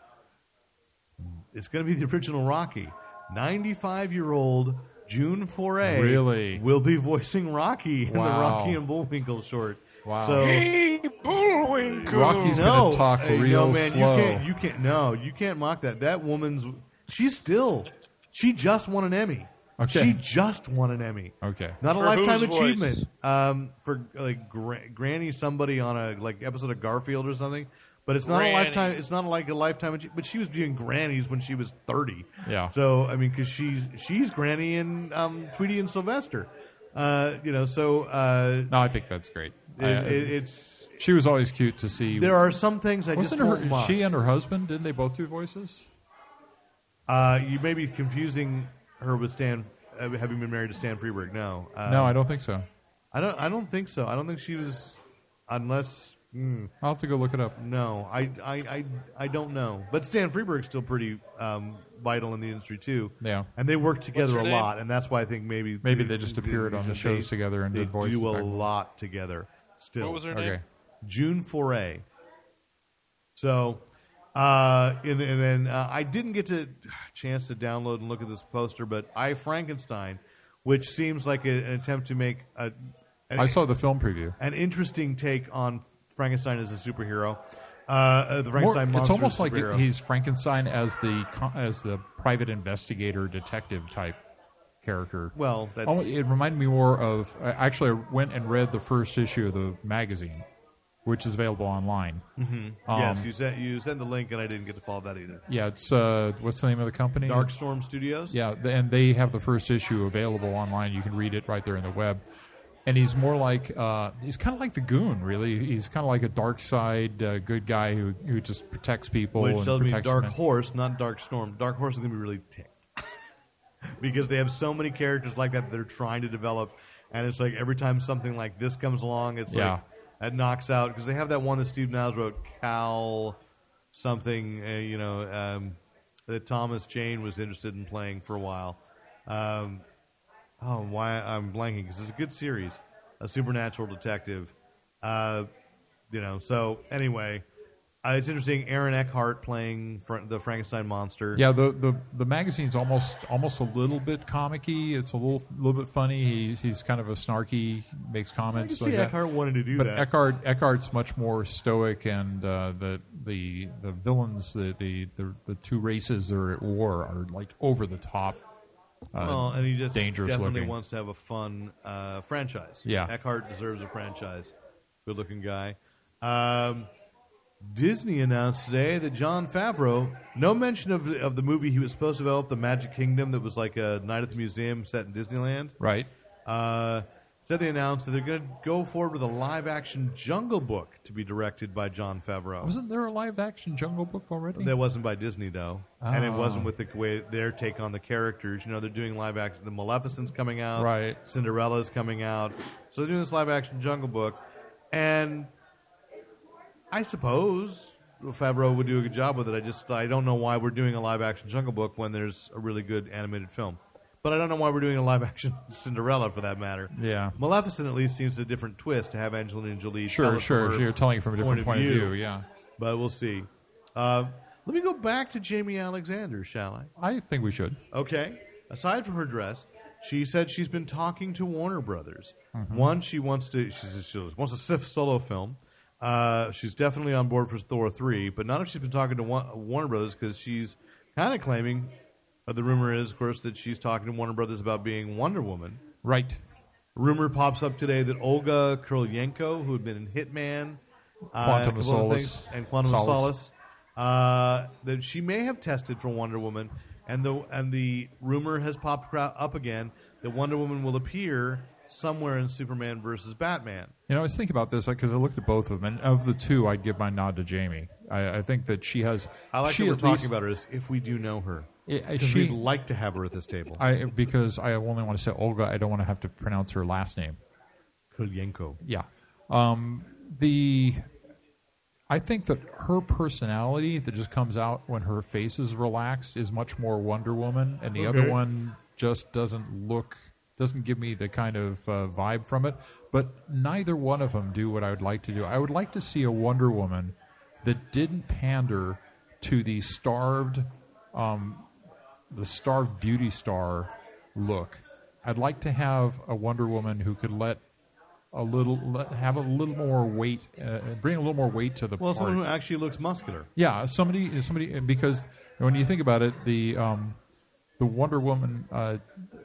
it's going to be the original Rocky. Ninety-five-year-old June Foray Really? will be voicing Rocky in the Wow. Rocky and Bullwinkle short. Wow. So Hey, Bullwinkle. Rocky's no, gonna talk hey, real no, man, slow. You can't, you can't. No, you can't mock that. That woman's. She's still. She just won an Emmy. Okay. She just won an Emmy. Okay. Not a For lifetime whose voice? achievement. Um, for like gra- Granny, somebody on a like episode of Garfield or something. But it's not Granny. a lifetime. It's not like a lifetime. achie- But she was doing grannies when she was thirty. Yeah. So I mean, because she's she's Granny and um, Tweety and Sylvester. Uh, you know, so uh, No, I think that's great. it, I- it, it's she was always cute to see. there are some things I just Wasn't won't her, she and her husband? Didn't they both do voices? Uh, you may be confusing her with Stan, uh, having been married to Stan Freberg. No, uh, no, I don't think so. I don't. I don't think so. I don't think she was, unless. mm, I'll have to go look it up. no, I, I, I, I don't know. But Stan Freberg's still pretty um, vital in the industry too. Yeah. and they work together a name? lot, and that's why I think maybe Maybe they just appeared on the they- shows together and they did voices do a lot together. Still, What was her Okay. name? June Foray. So, uh, and, and then uh, I didn't get to chance to download and look at this poster, but I Frankenstein, which seems like a, an attempt to make a an, I saw the film preview. an interesting take on Frankenstein as a superhero. Uh, uh, the More- Frankenstein it's monster almost a like superhero. he's Frankenstein as the as the private investigator detective type character. well, that's Oh, it reminded me more of. I actually I went and read the first issue of the magazine, which is available online. Mm-hmm. Um, yes. You sent you sent the link, and I didn't get to follow that either. Yeah, it's uh, what's the name of the company? Darkstorm Studios. Yeah, and they have the first issue available online. You can read it right there in the web. And he's more like uh, he's kind of like the goon, really. He's kind of like a dark side uh, good guy who who just protects people. Which tells me Dark them. Horse, not Dark Storm. Dark Horse is going to be really ticked because they have so many characters like that that they're trying to develop, and it's like every time something like this comes along, it's Yeah. like that knocks out because they have that one that Steve Niles wrote, Cal something, uh, you know, um, that Thomas Jane was interested in playing for a while. Um, oh, why I'm blanking because it's a good series, a supernatural detective. Uh, you know, so anyway, uh, it's interesting. Aaron Eckhart playing Fra- the Frankenstein monster. Yeah, the, the the magazine's almost almost a little bit comicky. It's a little little bit funny. He's he's kind of a snarky, makes I can comments see like that. Eckhart wanted to do But that. Eckhart Eckhart's much more stoic, and uh, the the the villains, the, the the the two races that are at war, are like over the top. Uh, well, and he just dangerous definitely looking. wants to have a fun uh, franchise. Yeah. Eckhart deserves a franchise. Good looking guy. Um, Disney announced today that Jon Favreau, no mention of of the movie he was supposed to develop, The Magic Kingdom, that was like a night at the museum set in Disneyland. right. Uh, said they announced that they're going to go forward with a live action Jungle Book to be directed by Jon Favreau. Wasn't there a live action Jungle Book already? That wasn't by Disney though, and it Oh. wasn't with the way their take on the characters. You know, they're doing live action. The Maleficent's coming out, Right. Cinderella's coming out, so they're doing this live action Jungle Book, and I suppose Favreau would do a good job with it. I just I don't know why we're doing a live action Jungle Book when there's a really good animated film, but I don't know why we're doing a live action Cinderella for that matter. Yeah. Maleficent at least seems a different twist to have Angelina Jolie. Sure, sure. her You're telling it from a different point, of view. Yeah, but we'll see. Uh, let me go back to Jaimie Alexander, shall I? I think we should. Okay. Aside from her dress, she said she's been talking to Warner Brothers. Mm-hmm. One, she wants to she, says she wants a sif- solo film. Uh, she's definitely on board for Thor three, but not if she's been talking to Warner Brothers because she's kind of claiming. Uh, the rumor is, of course, that she's talking to Warner Brothers about being Wonder Woman. Right. Rumor pops up today that Olga Kurylenko, who had been in Hitman, uh, Quantum of Solace. things, and Quantum of Solace. Solace, uh, that she may have tested for Wonder Woman, and the and the rumor has popped up again that Wonder Woman will appear somewhere in Superman versus Batman. You know, I was thinking about this because I looked at both of them, and of the two, I'd give my nod to Jaimie. I, I think that she has. I like she that we're talking least- about her as if we do know her. Yeah, she- we'd like to have her at this table. I because I only want to say Olga. I don't want to have to pronounce her last name. Kurylenko. Yeah. Um, the I think that her personality that just comes out when her face is relaxed is much more Wonder Woman, and the Okay. other one just doesn't look doesn't give me the kind of uh, vibe from it. But neither one of them do what I would like to do. I would like to see a Wonder Woman that didn't pander to the starved, um, the starved beauty star look. I'd like to have a Wonder Woman who could let a little let, have a little more weight, uh, bring a little more weight to the Well, someone who actually looks muscular. yeah, somebody, somebody, because when you think about it, the um, the Wonder Woman, uh,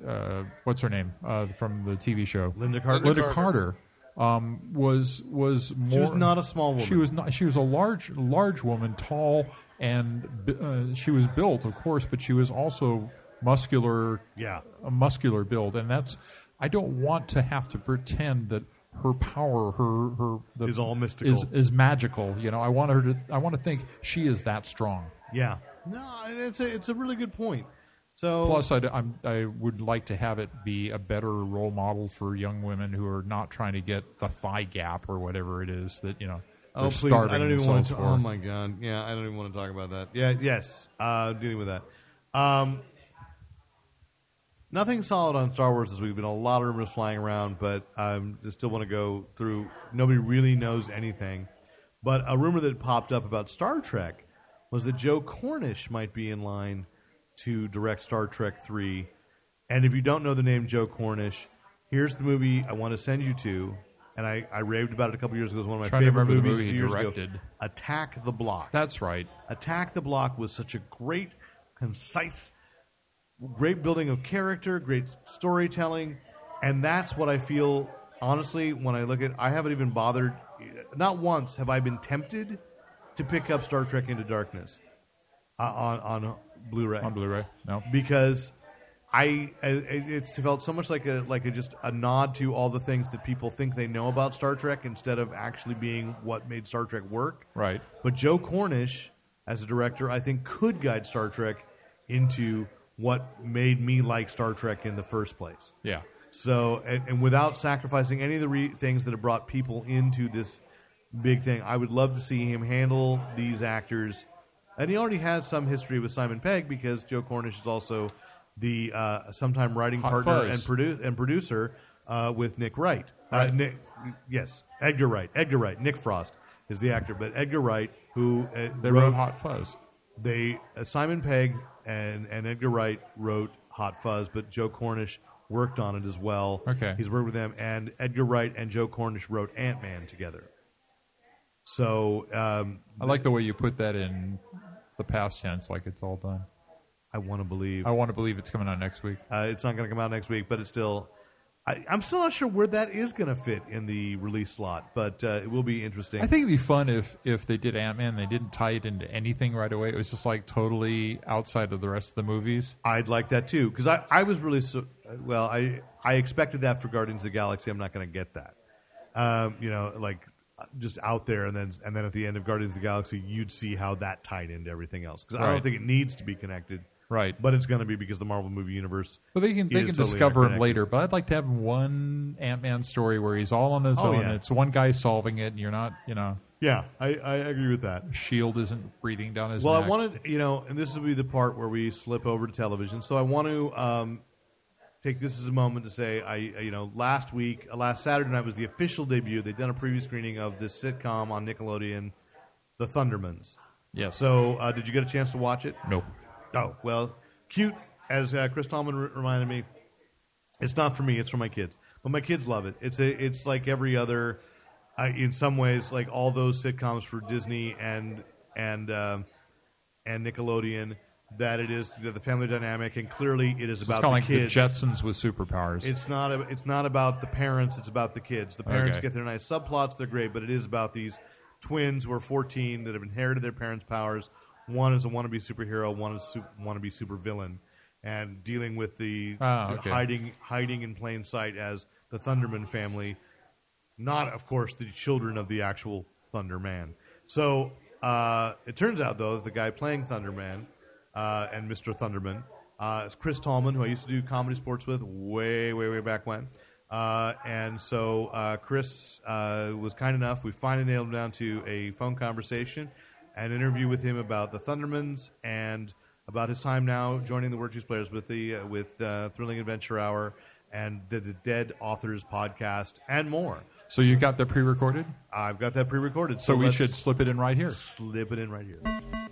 uh, what's her name uh, from the TV show, Lynda Carter. Lynda Carter. Carter, um, was was more. She was not a small woman. She was not. She was a large, large woman, tall, and uh, she was built, of course, but she was also muscular. Yeah. a muscular build, and that's. I don't want to have to pretend that her power, her her the, Is all mystical. is is magical. You know, I want her to. I want to think she is that strong. Yeah. No, it's a it's a really good point. So Plus, I'd, I'm, I would like to have it be a better role model for young women who are not trying to get the thigh gap or whatever it is that you know. Oh please! I don't even want to. for. Oh my god! Yeah, I don't even want to talk about that. Yeah, yes, uh, dealing with that. Um, nothing solid on Star Wars this week. There have been a lot of rumors flying around, but um, I still want to go through. Nobody really knows anything. But a rumor that popped up about Star Trek was that Joe Cornish might be in line to direct Star Trek 3. And if you don't know the name Joe Cornish, here's the movie I want to send you to. And I, I raved about it a couple years ago. It was one of my Trying to favorite remember the movies movie a he few years directed. ago. Attack the Block. That's right. Attack the Block was such a great, concise, great building of character, great storytelling, and that's what I feel. Honestly, when I look at, I haven't even bothered. Not once have I been tempted to pick up Star Trek Into Darkness uh, on on Blu-ray On Blu-ray. No. because I I- it's felt so much like a like a just a nod to all the things that people think they know about Star Trek instead of actually being what made Star Trek work. Right. But Joe Cornish, as a director, I think could guide Star Trek into what made me like Star Trek in the first place. Yeah. So, and, and without sacrificing any of the re- things that have brought people into this big thing, I would love to see him handle these actors. And he already has some history with Simon Pegg because Joe Cornish is also the uh, sometime writing Hot partner Fuzz. and, produ- and producer uh, with Nick Wright. Uh, Nick, yes, Edgar Wright. Edgar Wright. Nick Frost is the actor, but Edgar Wright, who uh, They wrote Hot Fuzz. they uh, Simon Pegg and, and Edgar Wright wrote Hot Fuzz, but Joe Cornish worked on it as well. Okay. he's worked with them, and Edgar Wright and Joe Cornish wrote Ant Man together. So um, I like the way you put that in the past tense, like it's all done. I want to believe I want to believe it's coming out next week. uh, it's not going to come out next week, but it's still. I, I'm still not sure where that is going to fit in the release slot, but uh, it will be interesting. I think it'd be fun if if they did Ant Man, they didn't tie it into anything right away. It was just like totally outside of the rest of the movies. I'd like that too because I, I was really so, well I I expected that for Guardians of the Galaxy I'm not going to get that um, you know like just out there and then and then at the end of Guardians of the Galaxy you'd see how that tied into everything else because I don't think it needs to be connected Right. but it's going to be because the Marvel movie universe But they can they is can totally discover him interconnected. later. But I'd like to have one Ant Man story where he's all on his Oh, own. yeah. It's one guy solving it, and you're not, you know, yeah I, I agree with that Shield isn't breathing down his Well, neck. I wanted, you know, and this will be the part where we slip over to television. So I want to um, take this as a moment to say, I, you know, last week, uh, last Saturday night was the official debut. They'd done a preview screening of this sitcom on Nickelodeon, The Thundermans. Yeah. So, uh, did you get a chance to watch it? no. Oh, well, cute, as uh, Chris Tallman r- reminded me. It's not for me; it's for my kids. But my kids love it. It's a, it's like every other, uh, in some ways, like all those sitcoms for Disney and and um and Nickelodeon. That it is the family dynamic, and clearly it is about kind the like kids. the Jetsons with superpowers. It's not. A, it's not about the parents. It's about the kids. The parents Okay. get their nice subplots. They're great, but it is about these twins who are 14 that have inherited their parents' powers. One is a wannabe superhero. One is a su- wannabe supervillain, and dealing with the Ah, okay. hiding hiding in plain sight as the Thunderman family. Not, of course, the children of the actual Thunderman. So uh, it turns out, though, that the guy playing Thunderman uh, and Mr. Thunderman uh, is Chris Tallman, who I used to do ComedySportz with way, way, way back when. Uh, and so uh, Chris uh, was kind enough. We finally nailed him down to a phone conversation, an interview with him about the Thundermans and about his time now joining the Work Players with the uh, with uh, Thrilling Adventure Hour and the, the Dead Authors podcast and more. so you got that pre-recorded. I've got that pre-recorded, So we should slip it in right here. slip it in right here.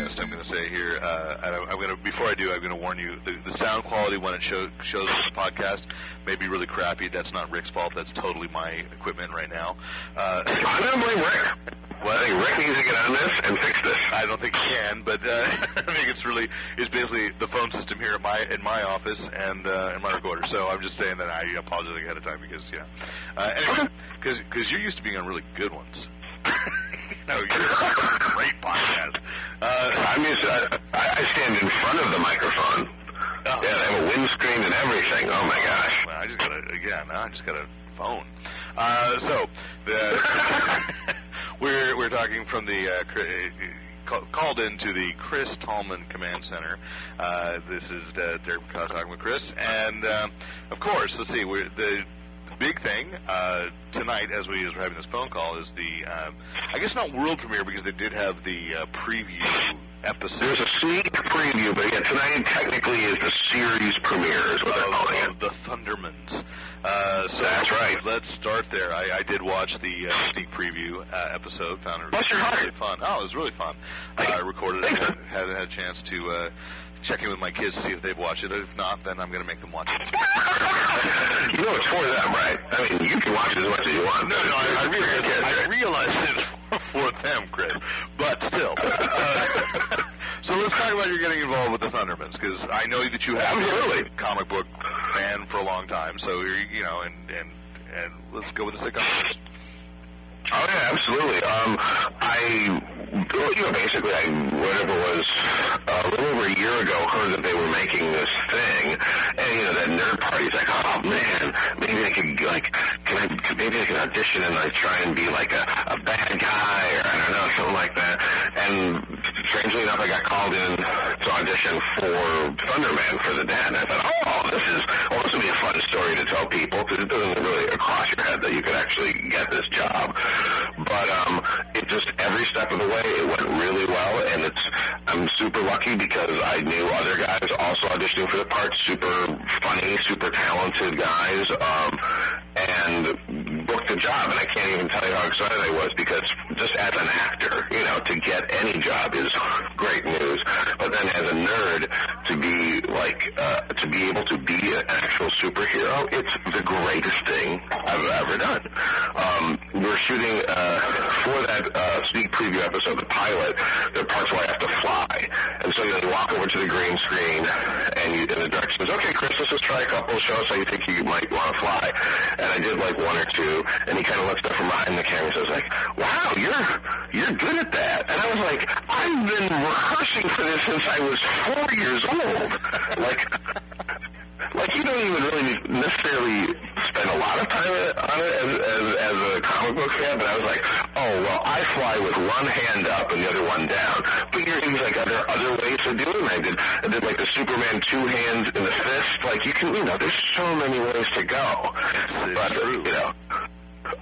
I'm going to say here, uh, I'm, I'm going to before I do, I'm going to warn you: the, the sound quality when it show, shows on the podcast may be really crappy. That's not Rick's fault. That's totally my equipment right now. Uh, I don't blame Rick. Well, I think Rick needs to get on this and fix this. I don't think he can, but uh, I think it's really it's basically the phone system here at my in my office and uh, in my recorder. So I'm just saying that I apologize ahead of time because yeah. Uh, anyway, because because you're used to being on really good ones. no, you're a great podcast. Uh, I'm used to, I, I stand in front of the microphone. Oh. Yeah, they have a windscreen and everything. Oh my gosh. Well, I just got a again. I just got a phone. Uh, so the we're we're talking from the uh, called into the Chris Tallman Command Center. Uh, this is uh, Derek talking with Chris, and um, of course, let's see. We're, the big thing uh, tonight, as we as we're having this phone call, is the um, I guess not world premiere because they did have the uh, preview episode. There's a sneak preview, but yeah, tonight technically is the series premiere, is what they're calling it. the Thundermans. Uh, so That's right. Let's start there. I, I did watch the uh, sneak preview uh, episode. Found it Bless your heart. really fun. Oh, it was really fun. Uh, I recorded it. Had had a chance to uh, check in with my kids to see if they've watched it. If not, then I'm going to make them watch it. You know it's for them, right? I mean, you can watch it as much as you want. No, no, I, I, It's for your realize, kids, I realize it's for them, Chris, but still. Uh, so let's talk about your getting involved with the Thundermans, because I know that you have been a comic book fan for a long time. So you're, you know, and and and let's go with the sitcom first. Oh yeah, absolutely. Um, I, you know, basically, I whatever it was uh, a little over a year ago, heard that they were making this thing, and you know, that nerd party's like, oh man, maybe I could like, can I, maybe I can audition and like try and be like a, a bad guy or I don't know, something like that. And strangely enough, I got called in to audition for Thunderman for the dad. And I thought, oh, this is, well, this would be a fun story to tell people because it doesn't really cross your that you could actually get this job. But um, it just every step of the way, it went really well, and it's I'm super lucky because I knew other guys also auditioning for the part, super funny, super talented guys, um, and booked the job. And I can't even tell you how excited I was because just as an actor, you know, to get any job is great news. But then as a nerd, to be like uh, to be able to be an actual superhero, it's the greatest thing I've ever done. Um, we're shooting uh, for that uh, sneak preview episode, the pilot. There are parts where I have to fly, and so you, walk over to the green screen, and, you, and the director says, "Okay, Chris, let's just try a couple. Show us how you think you might want to fly." And I did like one or two, and he kind of looks up from behind the camera and says, "Like, wow, you're you're good at that." And I was like, "I've been rehearsing for this since I was four years old." Like like you don't even really necessarily spend a lot of time on it as, as, as a comic book fan, but I was like, oh, well, I fly with one hand up and the other one down. But you're, he's like, are there other ways to do it? And I did, I did like the Superman two hands in the fist. Like you can, you know, there's so many ways to go. But, you know,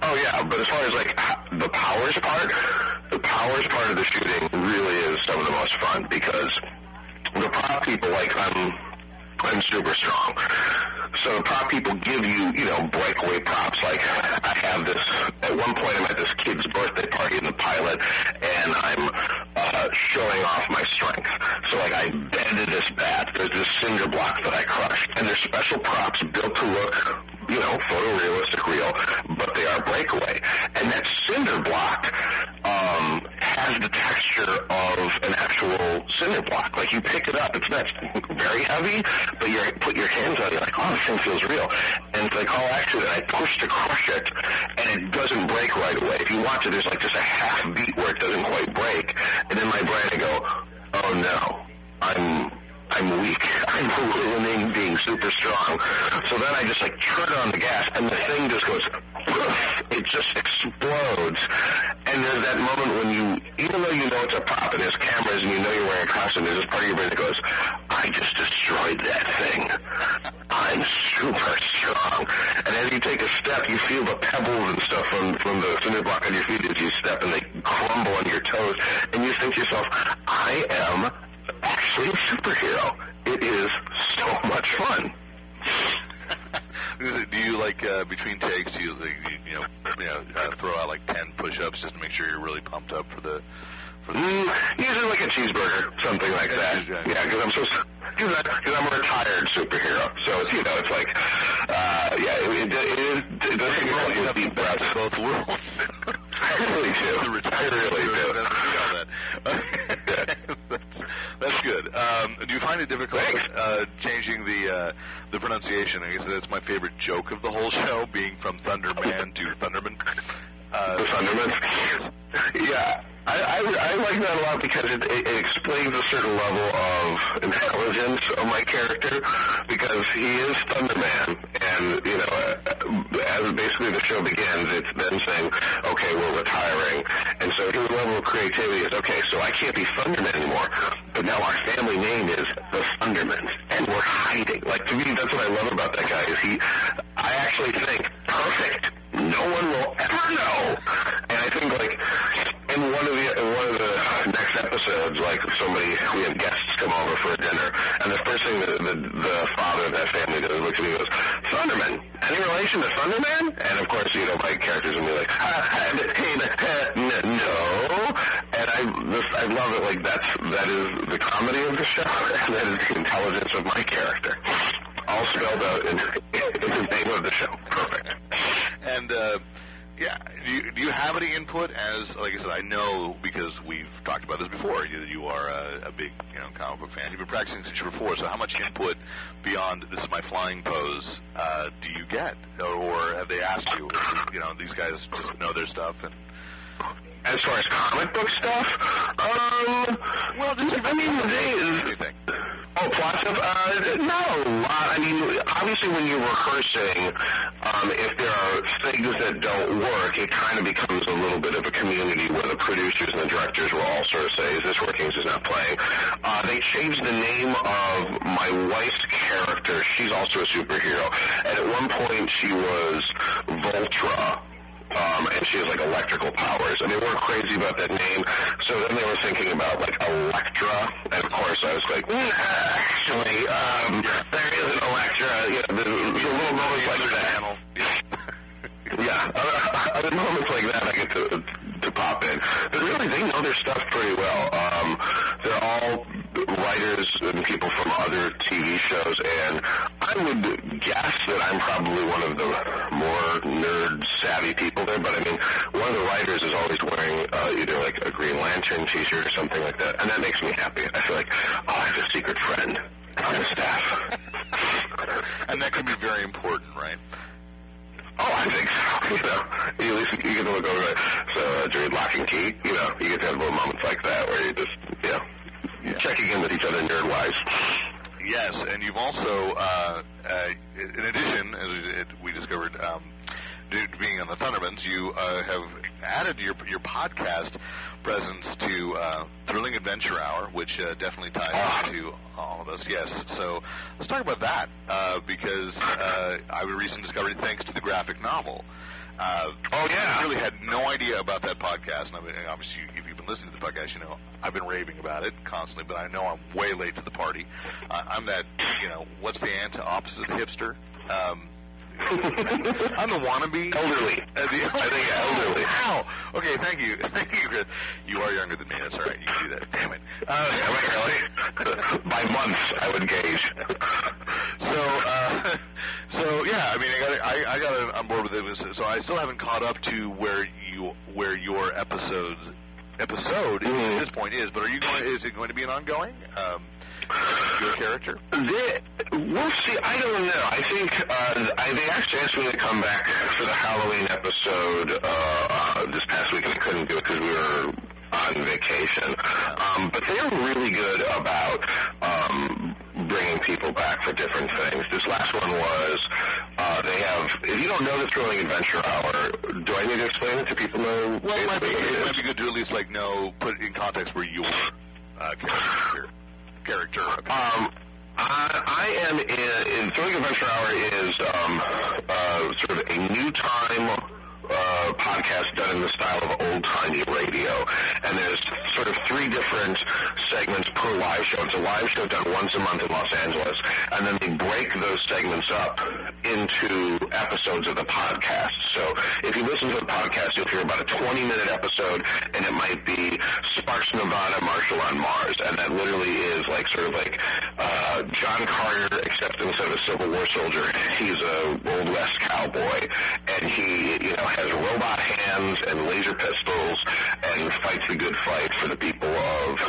Oh yeah, but as far as like the powers part, the powers part of the shooting really is some of the most fun because the prop people like I'm I'm super strong. So the prop people give you, you know, breakaway props. Like I have this at one point I'm at this kid's birthday party in the pilot and I'm uh, showing off my strength. So like I bended this bat. There's this cinder block that I crushed. And there's special props built to look you know, photorealistic real, but they are breakaway. And that cinder block um, has the texture of an actual cinder block. Like you pick it up, it's not very heavy, but you put your hands on it, you're like, oh, this thing feels real. And it's like, oh, actually, I push to crush it, and it doesn't break right away. If you watch it, there's like just a half beat where it doesn't quite break. And in my brain, I go, oh no, I'm I'm weak. I'm ruining being super strong. So then I just like turn on the gas and the thing just goes poof. It just explodes. And there's that moment when you, even though you know it's a prop and there's cameras and you know you're wearing a costume, there's this part of your brain that goes, I just destroyed that thing. I'm super strong. And as you take a step, you feel the pebbles and stuff from, from the cinder block on your feet as you step and they crumble on your toes. And you think to yourself, I am actually a superhero. It is so much fun. Do you like uh, between takes? Do you like, you, you know, you know uh, throw out like ten push-ups just to make sure you're really pumped up for the for the? Mm, usually like a cheeseburger, something like that. Yeah. Yeah, because I'm so because I'm a retired superhero. So it's, you know, it's like, uh, yeah, it, it, it is. It does take me Well, have deep the best breath. of both worlds. I really do. I really do. that's, good. Um, do you find it difficult uh, changing the uh, the pronunciation? I guess that's my favorite joke of the whole show, being from Thunderman to Thunderman. The Uh, Thunderman. Yeah, I, I, I like that a lot because it, it, explains a certain level of intelligence of my character because he is Thunderman, and you know, uh, as basically the show begins, it's them saying, "Okay, we're retiring," and so his level of creativity is, "Okay, so I can't be Thunderman anymore, but now our family name is the Thundermans, and we're hiding." Like to me, that's what I love about that guy is he. I actually think perfect. No one will ever know. And I think like in one of the in one of the next episodes, like somebody we have guests come over for dinner, and the first thing the the, the father of that family does looks at me and goes, Thunderman. Any relation to Thunderman? And of course, you know, my characters will be like, ah, no. And I just I love it. Like that's that is the comedy of the show, and that is the intelligence of my character, all spelled out in, in the name of the show. Perfect. And uh, yeah, do you, do you have any input? As like I said, I know because we've talked about this before. You, you are a, a big you know comic book fan. You've been practicing since you were four. So how much input beyond this is my flying pose uh, do you get, or have they asked you? You know, these guys just know their stuff and. As far as comic book stuff, um, Well, just I mean, they. Oh, plot stuff? Uh, not a lot. I mean, obviously when you're rehearsing, um, if there are things that don't work, it kind of becomes a little bit of a community where the producers and the directors will all sort of say, is this working, is this not playing? Uh, they changed the name of my wife's character. She's also a superhero. And at one point she was Voltra um, and she has like electrical powers, and they weren't crazy about that name. So then they were thinking about like Electra, and of course I was like, "Mm, actually, um, there is an Electra. You know, there's, a little moments like that. Yeah, uh, other moments like that I get to to pop in. But really, they know their stuff pretty well. Um, they're all writers and people from other TV shows, and I would guess that I'm probably one of the more nerd savvy people there. But I mean, one of the writers is always wearing uh, either like a Green Lantern T-shirt or something like that, and that makes me happy. I feel like, oh, I have a secret friend on the staff. And that can be very important, right? Oh, I think so. You know, you at least you get to look over it. So uh, during lock and key, you know, you get to have little moments like that where you just, you know, checking in with each other nerd-wise. Yes, and you've also, uh, uh, in addition, as we- discovered, um, due to being on the Thundermans, you uh, have added your your podcast presence to uh, Thrilling Adventure Hour, which uh, definitely ties into all of us. Yes, so let's talk about that uh, because uh, I recently discovered it thanks to the graphic novel. Uh, Oh, yeah. I really had no idea about that podcast, and I mean, obviously, been listening to the podcast, you know I've been raving about it constantly. But I know I'm way late to the party. Uh, I'm that, you know, what's the anti opposite of hipster? Um, I'm the wannabe. Elderly. Uh, the, I think elderly. Wow. Okay, thank you. Thank you, Chris. You are younger than me. That's all right. You can do that. Damn it. Uh, Am I really? By months, I would gauge. so, uh, so yeah. I mean, I got I, I got on board with it. So I still haven't caught up to where you where your episodes episode at this point is. But are you going? Is it going to be an ongoing? Um, your character? They, we'll see. I don't know. I think uh, I, they actually asked me to come back for the Halloween episode uh, uh, this past week, and I couldn't do it because we were on vacation. Um, but they're really good about um, bringing people back for different things. This last one was uh, they have. If you don't know the Thrilling Adventure Hour, do I need to explain it to people? Know Well, it might, be, it it might be good to at least like know put it in context where your uh, character character. Um, I, I am in, in Thrilling Adventure Hour is um, uh, sort of a new time uh, podcast done in the style of old timey radio, and there's sort of three different segments per live show. It's a live show done once a month in Los Angeles, and then they break those segments up into episodes of the podcast. So if you listen to the podcast, you'll hear about a 20 minute episode, and it might be Sparks, Nevada, Marshall on Mars, and that literally is like sort of like uh, John Carter, except instead of a Civil War soldier, he's a Old West cowboy, and he has robot hands and laser pistols, and fights the good fight for the people of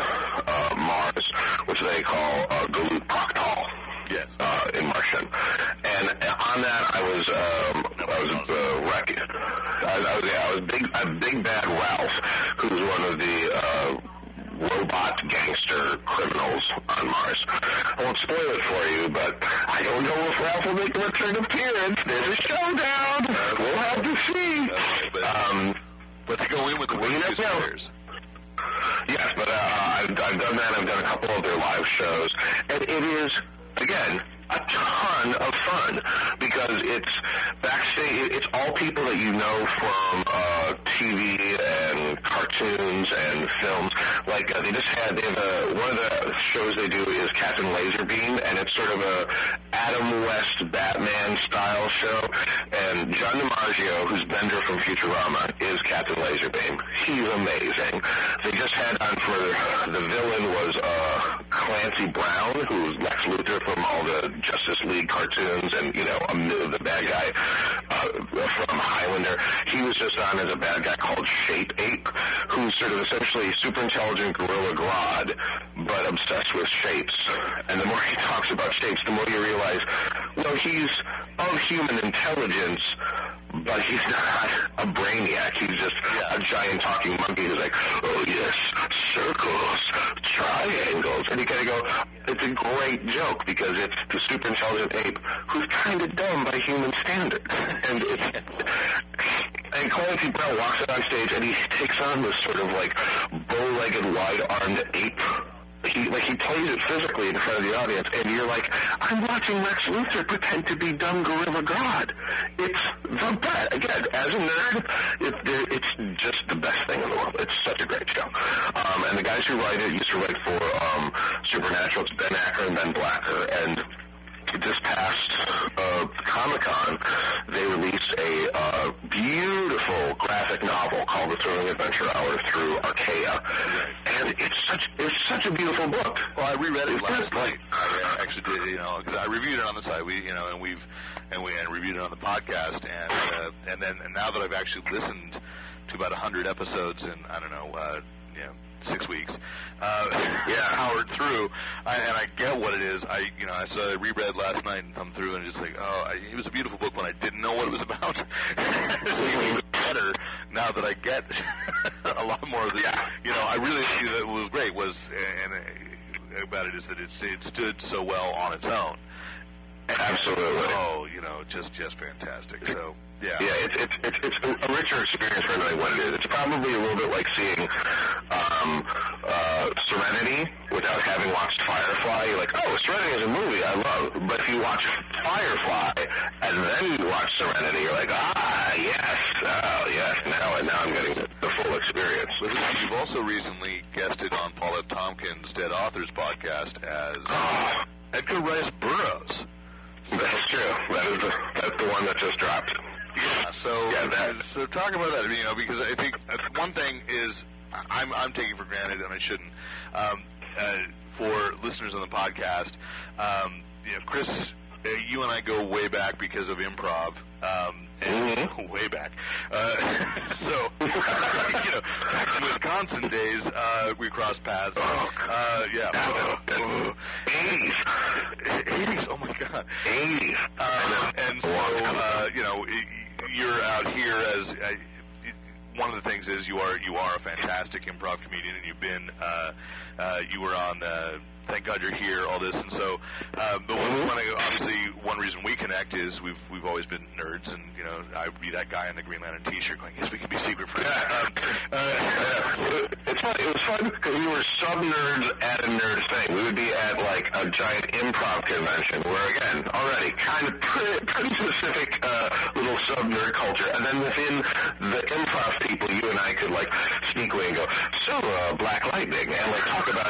uh, Mars, which they call uh, Galut Proctol Yes. uh, in Martian. And on that, I was um, I was uh, wreck- I, I was yeah, I was big a big bad Ralph, who's one of the uh, robot gangster criminals on Mars. I won't spoil it for you, but I don't know if Ralph will make a return appearance. There's a showdown. We'll have to see. Um, to go in with the well, you Wizards know. players. Yes, but uh, I've, I've done that. I've done a couple of their live shows, and it is again a ton of fun because it's backstage. It's all people that you know from uh, TV and cartoons and films. Like uh, they just had they have a, one of the shows they do is Captain Laserbeam, and it's sort of a Adam West Batman style show. And John DiMaggio, who's Bender from Futurama, is Captain Laserbeam. He's amazing. They just had on for the villain was uh, Clancy Brown, who's Lex Luthor from all the Justice League cartoons, and you know um, the bad guy uh, from Highlander. He was just on as a bad guy called Shape Ape, who's sort of essentially super intelligent gorilla god, but obsessed with shapes. And the more he talks about shapes, the more you realize, well, he's of human intelligence, but he's not a brainiac. He's just a giant talking monkey who's like, oh yes, circles, triangles. And you kind of go, it's a great joke because it's the super intelligent ape who's kind of dumb by human standards. And it's, and Clancy Brown walks out on stage and he takes on this sort of like bow-legged, wide-armed ape he like he plays it physically in front of the audience, and you're like, I'm watching Lex Luthor pretend to be dumb Gorilla God. It's the best. Again, as a nerd, it, it, it's just the best thing in the world. It's such a great show. Um, and the guys who write it used to write for um, Supernatural. It's Ben Acker and Ben Blacker, and this past uh, Comic Con, they released a uh, beautiful graphic novel called The Thrilling Adventure Hour through Archaia, and it's such it's such a beautiful book. Well, I reread it It's last night. I actually did, you know, because I reviewed it on the site. We, you know, and we've and we and reviewed it on the podcast, and uh, and then and now that I've actually listened to about a hundred episodes and I don't know, uh, you know, six weeks, uh, yeah, powered through, I, and I get what it is. I, you know, I so I reread last night and come through and just like, oh, I, it was a beautiful book when I didn't know what it was about. it's even better now that I get a lot more of the, you know, I really that was great was and. Uh, about it is that it's, it stood so well on its own. Absolutely. Oh, you know, just just fantastic. So yeah, Yeah, it's it's it's, it's a richer experience for knowing what it is. It's probably a little bit like seeing um, uh, Serenity without having watched Firefly. You're like, oh, Serenity is a movie I love. But if you watch Firefly and then you watch Serenity, you're like, ah, yes, oh yes, now now I'm getting the, full experience. You've also recently guested on Paula Tompkins' Dead Authors podcast as Edgar Rice Burroughs. That's true. That is the that's the one that just dropped. Yeah, so Yeah, that- so talk about that. You know, because I think one thing is I'm I'm taking for granted, and I shouldn't. Um, uh, for listeners on the podcast, um, you know, Chris, uh, you and I go way back because of improv. Um, and way back. Uh, so, you know, back in Wisconsin days, uh, we crossed paths. Uh, yeah. 80s. 80s, oh my god. 80s. Uh, and so, uh, you know, you're out here as uh, one of the things is you are you are a fantastic improv comedian, and you've been uh, uh, you were on. Uh, Thank God you're here. All this, and so, uh, but one, one, obviously, one reason we connect is we've we've always been nerds, and you know, I would be that guy in the Green Lantern T-shirt going, "Yes, we can be secret friends." Um, uh, It's fun. It was fun because we were sub nerds at a nerd thing. We would be at like a giant improv convention where, again, already kind of pretty, pretty specific uh, little sub nerd culture, and then within the improv people, you and I could like sneak away and go, so uh, Black Lightning, and like talk about other nerd stuff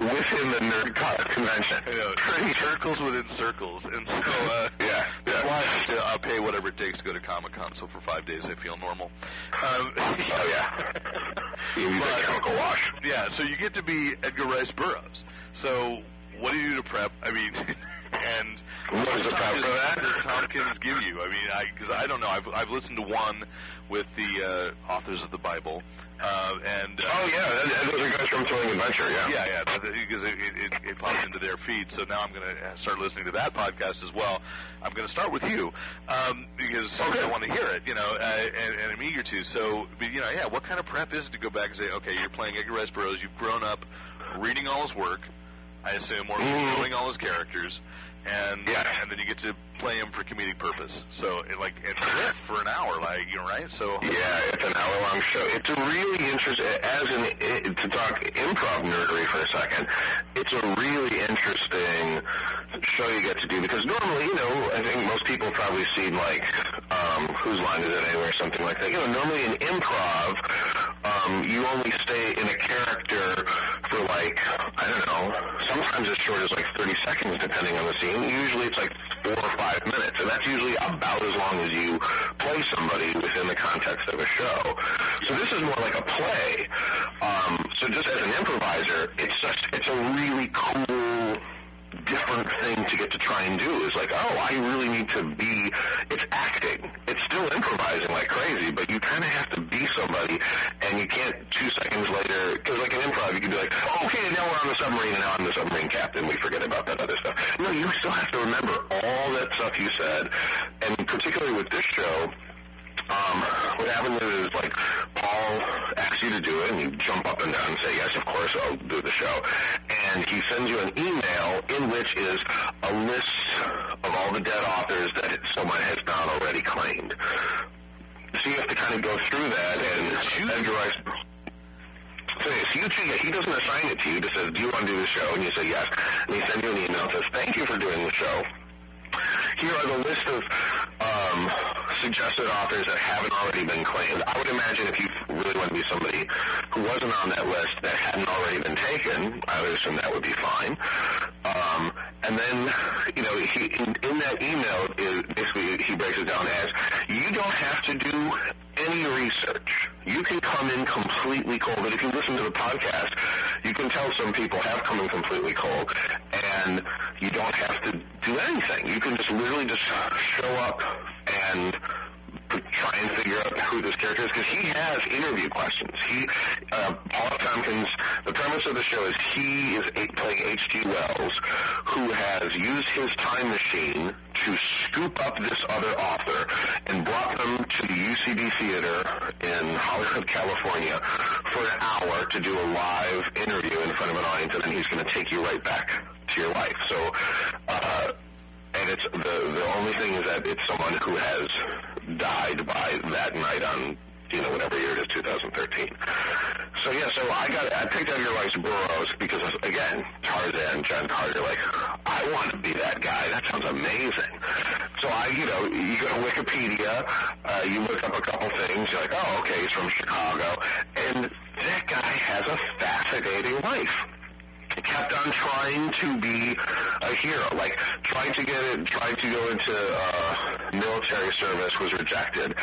within the nerd co- convention. Pretty circles within circles, and so uh, Yeah, yeah. why I still, I'll pay whatever it takes to go to Comic Con. So for five days, I feel normal. Um, Oh yeah. You chemical wash. yeah. So you get to be Edgar Rice Burroughs. So what do you do to prep? I mean, and What is the much prep that? does Tompkins give you? I mean, I because I don't know. I've I've listened to one with the uh, authors of the Bible, uh, and uh, Oh yeah, those are guys from Thrilling Adventure. Yeah. yeah, yeah, because it, it, it, it pops into their feed. So now I'm going to start listening to that podcast as well. I'm going to start with you um, because Okay. I want to hear it, you know, uh, and, and I'm eager to. So, but, you know, yeah, what kind of prep is it to go back and say, okay, you're playing Edgar Rice Burroughs, you've grown up reading all his work, I assume, or Mhm. knowing all his characters, and Yes. and then you get to play them for comedic purpose. So, it, like, for an hour, like, you know, right? So, Yeah, it's an hour-long show. It's a really interesting, as an, it, to talk improv nerdery for a second, it's a really interesting show you get to do because normally, you know, I think most people probably seen like, um, Whose Line Is It Anyway or something like that. You know, normally in improv, um, you only stay in a character for like, I don't know, sometimes as short as like 30 seconds depending on the scene. Usually it's like four or five minutes, and that's usually about as long as you play somebody within the context of a show. So this is more like a play. Um, so just as an improviser, it's just it's a really cool different thing to get to try and do is like, oh, I really need to be, it's acting. It's still improvising like crazy, but you kind of have to be somebody, and you can't two seconds later, because like an improv, you can be like, oh, okay, now we're on the submarine, and now I'm the submarine captain. We forget about that other stuff. No, you still have to remember all that stuff you said, and particularly with this show, um, what happens is like Paul asks you to do it, and you jump up and down and say yes, of course, I'll do the show. And he sends you an email in which is a list of all the dead authors that someone has not already claimed. So you have to kind of go through that and Edgar Rice. You he doesn't assign it to you. He just says, "Do you want to do the show?" And you say yes. And he sends you an email and says, "Thank you for doing the show." Here are the list of um, suggested authors that haven't already been claimed. I would imagine if you really want to be somebody who wasn't on that list that hadn't already been taken, I would assume that would be fine. Um, and then, you know, he, in, in that email, is basically he breaks it down as you don't have to do any research. You can come in completely cold. But if you listen to the podcast, you can tell some people have come in completely cold, and you don't have to do anything. You can just literally just show up and try and figure out who this character is because he has interview questions. He, uh, Paul Tompkins, the premise of the show is he is a, playing H.G. Wells, who has used his time machine to scoop up this other author and brought them to the UCB Theater in Hollywood, California for an hour to do a live interview in front of an audience, and then he's going to take you right back to your life. So, uh, and it's the the only thing is that it's someone who has died by that night on you know whatever year it is 2013 so yeah so i got i picked out your Rice Burroughs because again tarzan john carter like i want to be that guy. That sounds amazing. So i you know you go to wikipedia uh, you look up a couple things you're like oh okay he's from chicago. And that guy has a fascinating life kept on trying to be a hero, like trying to get it, trying to go into uh, military service was rejected.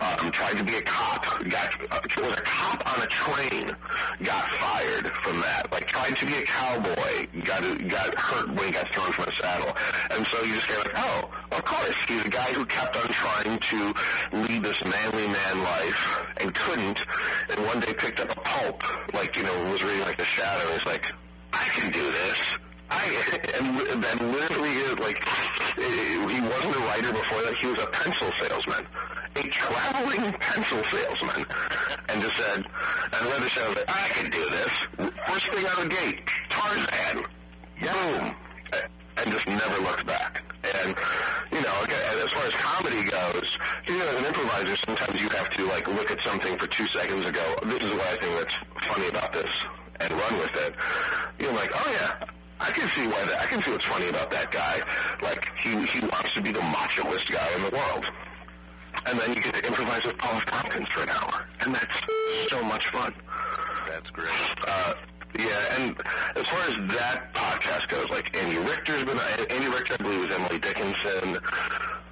Um, tried to be a cop, got uh, was a cop on a train, got fired from that. Like tried to be a cowboy, got got hurt when he got thrown from a saddle, and so you just get like, oh, of course, he's a guy who kept on trying to lead this manly man life and couldn't, and one day picked up a pulp, like you know was reading like The Shadow. He's like. I can do this. I and that literally is like he wasn't a writer before that. He was a pencil salesman, a traveling pencil salesman, and just said, and the show that I can do this. First thing out of the gate, Tarzan, boom, and just never looked back. And you know, as far as comedy goes, you know, as an improviser, sometimes you have to like look at something for two seconds and go, "This is what I think that's funny about this." And run with it, you're like, oh yeah, I can see why that. I can see what's funny about that guy. Like he he wants to be the machoist guy in the world, and then you get to improvise with Paul Tompkins for an hour, and that's so much fun. That's great. Uh, yeah, and as far as that podcast goes, like Andy Richter's been Andy Richter, I believe, was Emily Dickinson.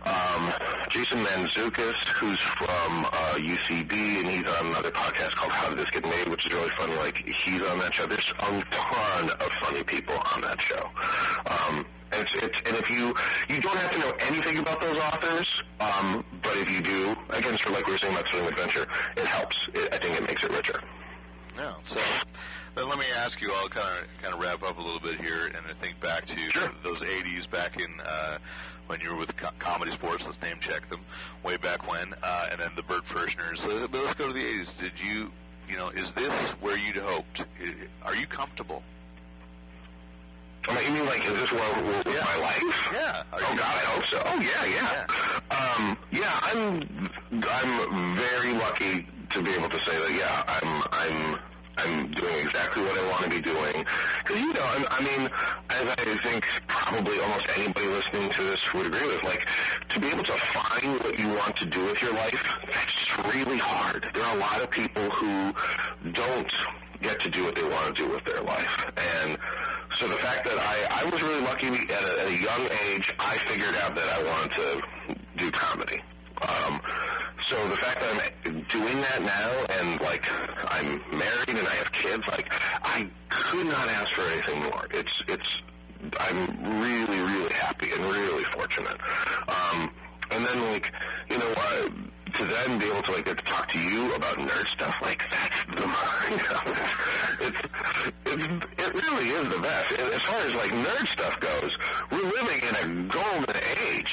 Um, Jason Mantzoukas, who's from uh, UCB, and he's on another podcast called How Did This Get Made, which is really funny. Like he's on that show. There's a ton of funny people on that show. Um, and it's, it's and if you you don't have to know anything about those authors, um, but if you do, again, sort of like we were saying about Swing Adventure, it helps. It, I think it makes it richer. Yeah. So then let me ask you. I'll kind of kind of wrap up a little bit here, and I think back to Sure. those '80s back in uh, when you were with co- ComedySportz. Let's name check them way back when, uh, and then the Burt Firschners. So, but let's go to the '80s. Did you, you know, is this where you'd hoped? Are you comfortable? I mean, you mean like, is this where, where Yeah. my life? Yeah. Are Oh God, I hope so. Oh yeah, yeah. Um, yeah, I'm I'm very lucky to be able to say that. Yeah, I'm I'm I'm doing exactly what I want to be doing. Because you know, I, I mean, as I think probably almost anybody listening to this would agree with, like to be able to find what you want to do with your life, that's really hard. There are a lot of people who don't get to do what they want to do with their life. And so the fact that I, I was really lucky at a, at a young age, I figured out that I wanted to do comedy. Um, so the fact that I'm doing that now and like I'm married and I have kids, like I could not ask for anything more. It's it's I'm really really happy and really fortunate. Um, and then like you know uh, to then be able to like get to talk to you about nerd stuff like that's the you know, it's, it's it really is the best as far as like nerd stuff goes we're living in a golden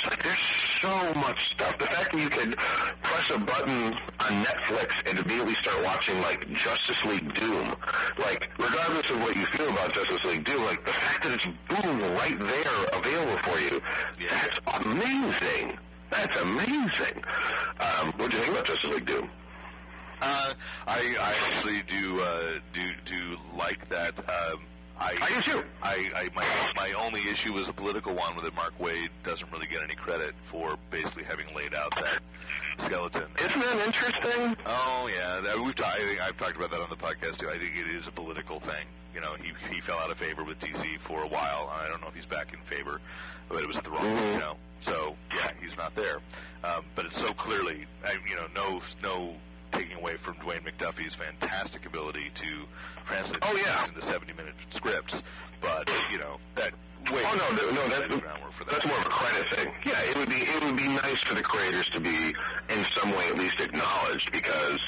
like there's so much stuff the fact that you could press a button on Netflix and immediately start watching like Justice League Doom like regardless of what you feel about Justice League Doom like the fact that it's boom right there available for you that's amazing that's amazing. Um, what do you think about Justice League Doom? Uh, I, I actually do uh, do do like that. Um, I, I do too. I, I my my only issue was a political one with it. Mark Waid doesn't really get any credit for basically having laid out that skeleton. Isn't that interesting? Oh yeah, we've ta- I think I've talked about that on the podcast too. I think it is a political thing. You know, he he fell out of favor with DC for a while. I don't know if he's back in favor, but it was at the wrong. You know, so yeah, he's not there. Um, but it's so clearly, I, you know, no no taking away from Dwayne McDuffie's fantastic ability to translate Oh, yeah. into seventy minute scripts. But you know that. Waid Oh no, no, no laid that's the groundwork for that. that's more of a credit thing. Yeah, it would be it would be nice for the creators to be in some way at least acknowledged because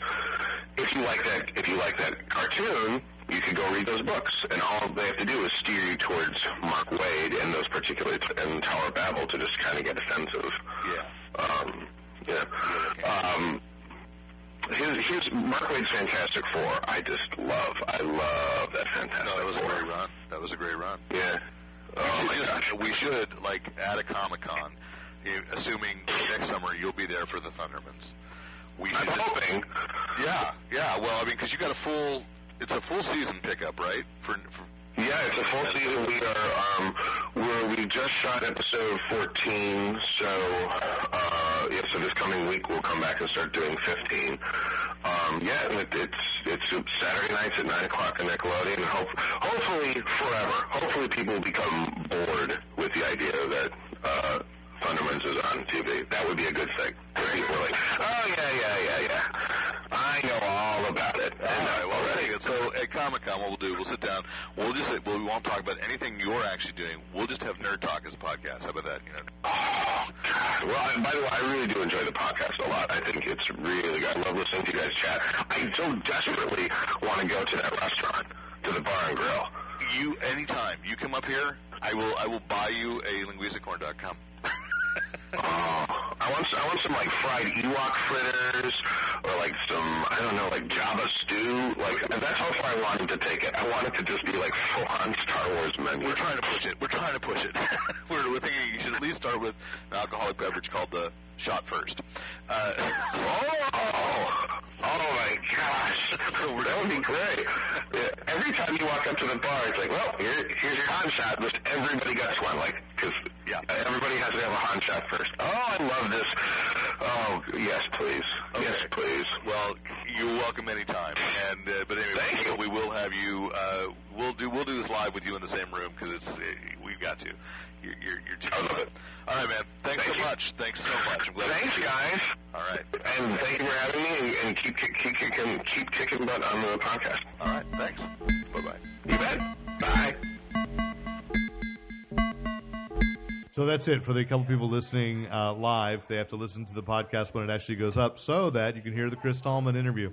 if you like that if you like that cartoon, you could go read those books, and all they have to do is steer you towards Mark Waid and those particular and Tower of Babel to just kind of get a sense of Yeah. um, yeah. Um, Mark Waid's Fantastic Four, I just love. I love that Fantastic No, that was a great run. That was a great run. Yeah. Oh we my should gosh. we should like at a Comic Con, eh, assuming next summer you'll be there for the Thundermans. We I'm should hoping. yeah, yeah. Well, I mean, because you got a full, it's a full season pickup, right? For, for Yeah, it's a full season. We are um, we're, we just shot episode 14, so uh, yeah. So this coming week we'll come back and start doing 15. Um, yeah, it, it's it's Saturday nights at nine o'clock on Nickelodeon. Hope, hopefully forever. Hopefully people become bored with the idea that uh, Thundermans is on TV. That would be a good thing. People are like, oh yeah, yeah, yeah, yeah. I know all about it. All right, well, very good. So at Comic Con, what we'll do, we'll sit down. We'll just well, we won't talk about anything you're actually doing. We'll just have nerd talk as a podcast. How about that? You know, Oh, God. Well, I, by the way, I really do enjoy the podcast a lot. I think it's really good. I love listening to you guys chat. I so desperately want to go to that restaurant, to the bar and grill. you anytime you come up here, I will I will buy you a linguiça corn dog. Oh, I want I want some like fried Ewok fritters or like some I don't know like Jawa stew. Like that's how far I wanted to take it. I want it to just be like full on Star Wars menu. We're trying to push it. We're trying to push it. we're, we're thinking you should at least start with an alcoholic beverage called the shot first. Uh, Oh, oh my gosh, that would be great. Every time you walk up to the bar, it's like, well, here, here's your Han shot. Just everybody gets one, like, because Yeah. everybody has to have a Han shot first. Oh, I love this. Oh, yes, please. Yes, please. well, you're welcome anytime. And uh, but anyway, Thank you. we will have you. Uh, we'll do we'll do this live with you in the same room because it's uh, we've got to. You're you're, you're too I love it. All right, man. Thanks Thank so you. much. Thanks so much. Thanks, guys. All right. And thank you for having me, and, and keep, keep, keep, kicking, keep kicking butt on the podcast. All right. Thanks. Bye bye. You bet. Bye. So that's it for the couple people listening uh, live. They have to listen to the podcast when it actually goes up, so that you can hear the Chris Tallman interview.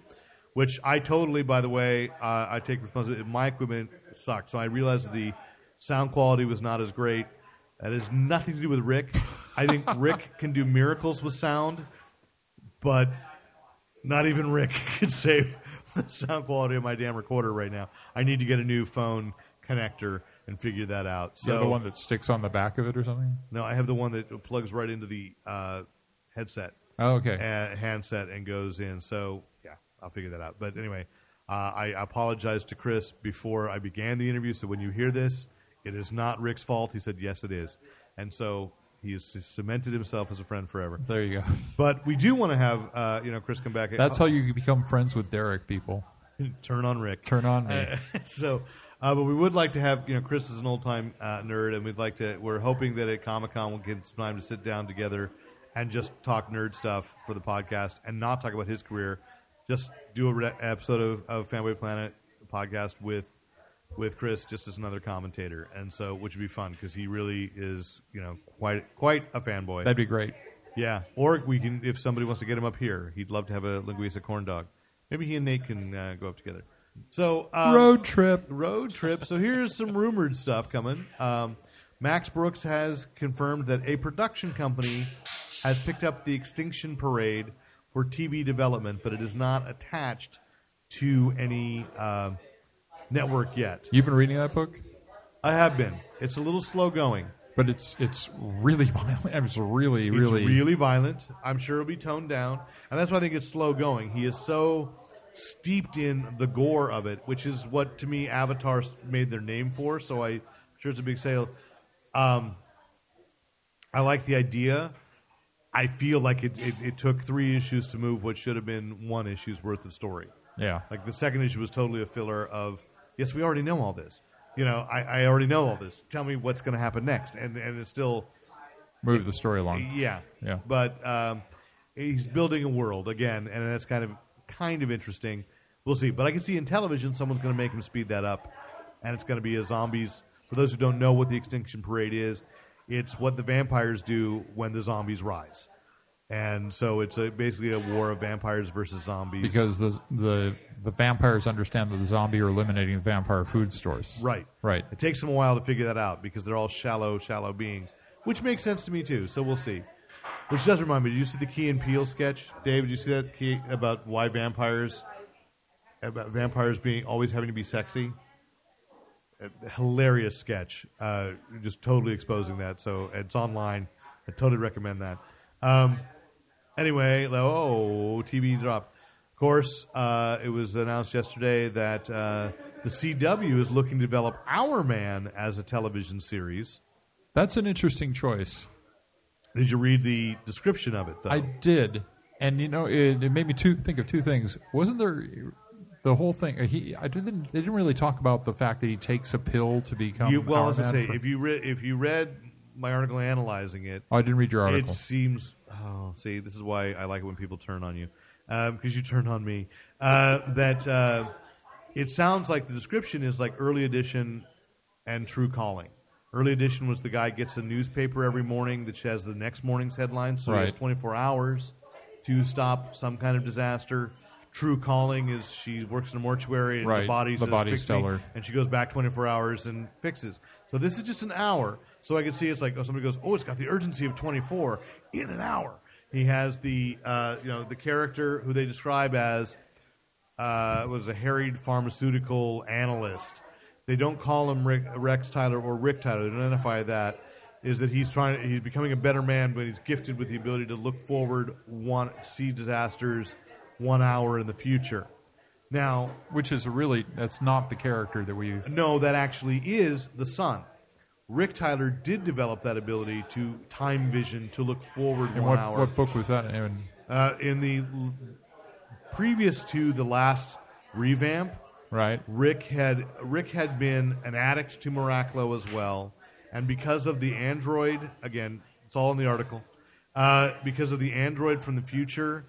Which I totally, by the way, uh, I take responsibility. My equipment sucked, so I realized the sound quality was not as great. That has nothing to do with Rick. I think Rick can do miracles with sound, but not even Rick could save the sound quality of my damn recorder right now. I need to get a new phone connector and figure that out. So the one that sticks on the back of it or something. no, I have the one that plugs right into the uh, headset Oh, okay. uh, handset and goes in. So yeah, I'll figure that out. But anyway, uh, I apologize to Chris before I began the interview. So when you hear this, it is not Rick's fault. He said yes, it is, and so he has cemented himself as a friend forever. there you go. But we do want to have uh, you know Chris come back. That's how you become friends with Derek. People turn on Rick. turn on me. so, uh, but we would like to have you know Chris is an old time uh, nerd, and we'd like to. We're hoping that at Comic Con we'll get some time to sit down together and just talk nerd stuff for the podcast, and not talk about his career. Just do a re- episode of, of Fanboy Planet podcast with with Chris, just as another commentator, and so which would be fun because he really is you know quite quite a fanboy. That'd be great. Yeah, or we can if somebody wants to get him up here, he'd love to have a linguiça corn dog. Maybe he and Nate can uh, go up together. So um, Road trip. road trip. So here's some rumored stuff coming. Um, Max Brooks has confirmed that a production company has picked up the Extinction Parade for TV development, but it is not attached to any uh, network yet. You've been reading that book, I have been. It's a little slow going. but it's it's really violent. It's really It's really really violent. I'm sure it'll be toned down, and that's why I think it's slow going. He is so steeped in the gore of it, which is what to me Avatar made their name for. So I, am sure it's a big sale. Um, I like the idea. I feel like it, it, it took three issues to move what should have been one issue's worth of story. yeah. Like the second issue was totally a filler of, yes, we already know all this. You know, I, I already know all this. Tell me what's going to happen next, and and it's still Move the story along. yeah, Yeah. But um, he's building a world again, and that's kind of kind of interesting. We'll see. But I can see in television, someone's going to make him speed that up, and it's going to be a zombies. For those who don't know what the Extinction Parade is, it's what the vampires do when the zombies rise, and so it's a, basically a war of vampires versus zombies. Because the the the vampires understand that the zombie are eliminating the vampire food stores. Right. Right. It takes them a while to figure that out because they're all shallow, shallow beings, which makes sense to me too. So we'll see. Which does remind me. Did you see the Key and Peele sketch, Dave? Did you see that key about why vampires, about vampires being always having to be sexy? A hilarious sketch, uh, just totally exposing that. So it's online. I totally recommend that. Um, anyway, oh, TV drop. Of course, uh, it was announced yesterday that uh, the CW is looking to develop Hourman as a television series. That's an interesting choice. Did you read the description of it, though? I did, and you know, it, it made me two, think of two things. Wasn't there the whole thing? He, I didn't. They didn't really talk about the fact that he takes a pill to become. you, well, Our as I Man say, for- if you re- if you read my article analyzing it, oh, I didn't read your article. it seems. Oh, see, this is why I like it when people turn on you, because you turn on me. Uh, that uh, it sounds like the description is like early edition and true calling. Early edition was the guy gets a newspaper every morning that has the next morning's headlines, so he has 24 hours to stop some kind of disaster. True calling is she works in a mortuary and the Right. body The says, "Fix me," and she goes back 24 hours and fixes. So this is just an hour. So I can see it's like oh, somebody goes, oh, it's got the urgency of 24 in an hour. He has the uh, you know the character who they describe as uh, was a harried pharmaceutical analyst. They don't call him Rick, Rex Tyler or Rick Tyler. They identify that. Is that he's trying? He's becoming a better man, but he's gifted with the ability to look forward, one see disasters, one hour in the future. Now, which is really that's not the character that we've. no, that actually is the son. Rick Tyler did develop that ability to time vision to look forward And one what, hour. what book was that? in? Uh, in the l- previous to the last revamp, right. Rick had Rick had been an addict to Miraclo as well, and because of the android, again, it's all in the article. Uh, because of the android from the future,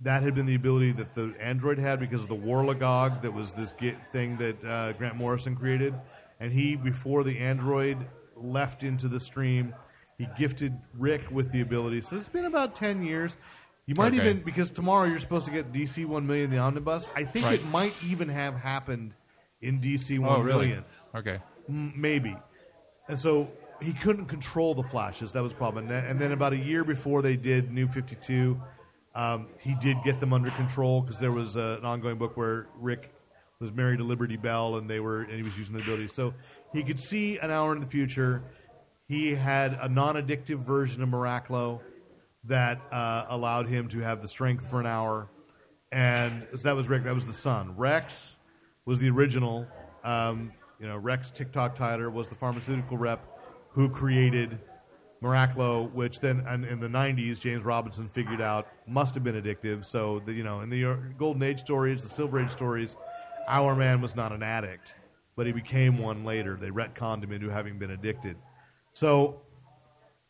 that had been the ability that the android had because of the Worlogog that was this thing that uh, Grant Morrison created, and he before the android left into the stream, he gifted Rick with the ability. So it's been about ten years. You might Okay. even because tomorrow you're supposed to get DC One Million the omnibus. I think Right. it might even have happened in DC Oh, One really? Million. Okay. M- maybe. And so he couldn't control the flashes. That was a problem. And then, and then about a year before they did New 52, um, he did get them under control because there was uh, an ongoing book where Rick was married to Liberty Bell, and they were and he was using the ability. So he could see an hour in the future. He had a non-addictive version of Miraclo that uh, allowed him to have the strength for an hour, and so that was Rick. That was the son. Rex was the original. Um, you know, Rex Tick-Tock Tyler was the pharmaceutical rep who created Miraclo, which then in the '90s James Robinson figured out must have been addictive. So the, you know, in the Golden Age stories, the Silver Age stories, Hourman was not an addict, but he became one later. They retconned him into having been addicted. So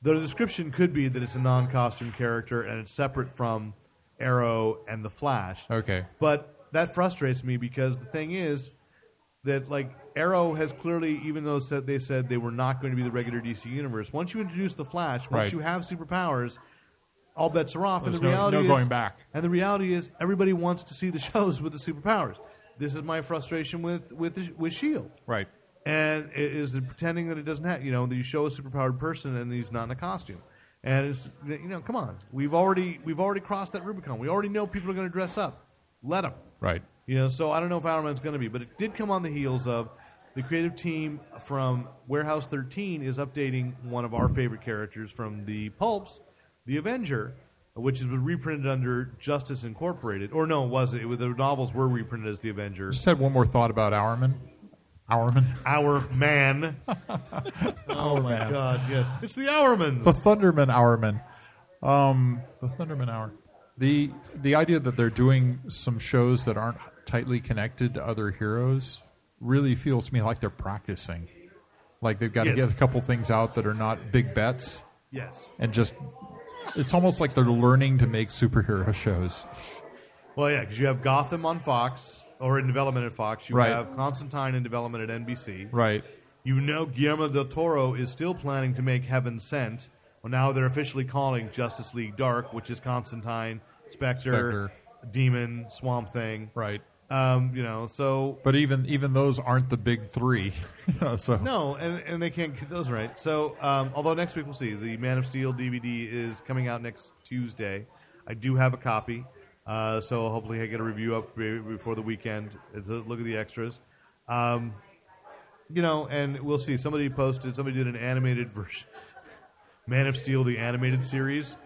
the description could be that it's a non-costume character and it's separate from Arrow and the Flash. Okay. But that frustrates me because the thing is that like Arrow has clearly, even though said they said they were not going to be the regular DC universe, once you introduce the Flash, once Right. you have superpowers, all bets are off. There's and the no- reality no is, going back. And the reality is, everybody wants to see the shows with the superpowers. This is my frustration with with with Shield Right. and it is the pretending that it doesn't have you know that you show a superpowered person and he's not in a costume. And it's you know come on. We've already we've already crossed that rubicon. We already know people are going to dress up. Let them Right. you know so i don't know if Iron Man's going to be but it did come on the heels of the creative team from warehouse 13 is updating one of our favorite characters from the pulps the avenger which has been reprinted under justice incorporated or no it wasn't it was, the novels were reprinted as the avenger Just had one more thought about Hourman. Hourman. our man Oh my God! Yes, it's the Hourmans. the Thunderman Hourman. Um, the Thunderman Hour. The the idea that they're doing some shows that aren't tightly connected to other heroes really feels to me like they're practicing. Like they've got Yes. to get a couple things out that are not big bets yes. and just it's almost like they're learning to make superhero shows. Well, yeah, because you have Gotham on Fox or in development at Fox. You Right. have Constantine in development at NBC. Right. You know Guillermo del Toro is still planning to make Heaven Sent. Well, now they're officially calling Justice League Dark, which is Constantine, Spectre, Spectre. Demon, Swamp Thing. Right. Um, you know, so But even even those aren't the big three. So No, and, and they can't get those right. So, um, although next week we'll see. The Man of Steel DVD is coming out next Tuesday. I do have a copy, uh, so hopefully I get a review up before the weekend. to Look at the extras. Um, you know, and we'll see. Somebody posted, somebody did an animated version, Man of Steel, the animated series,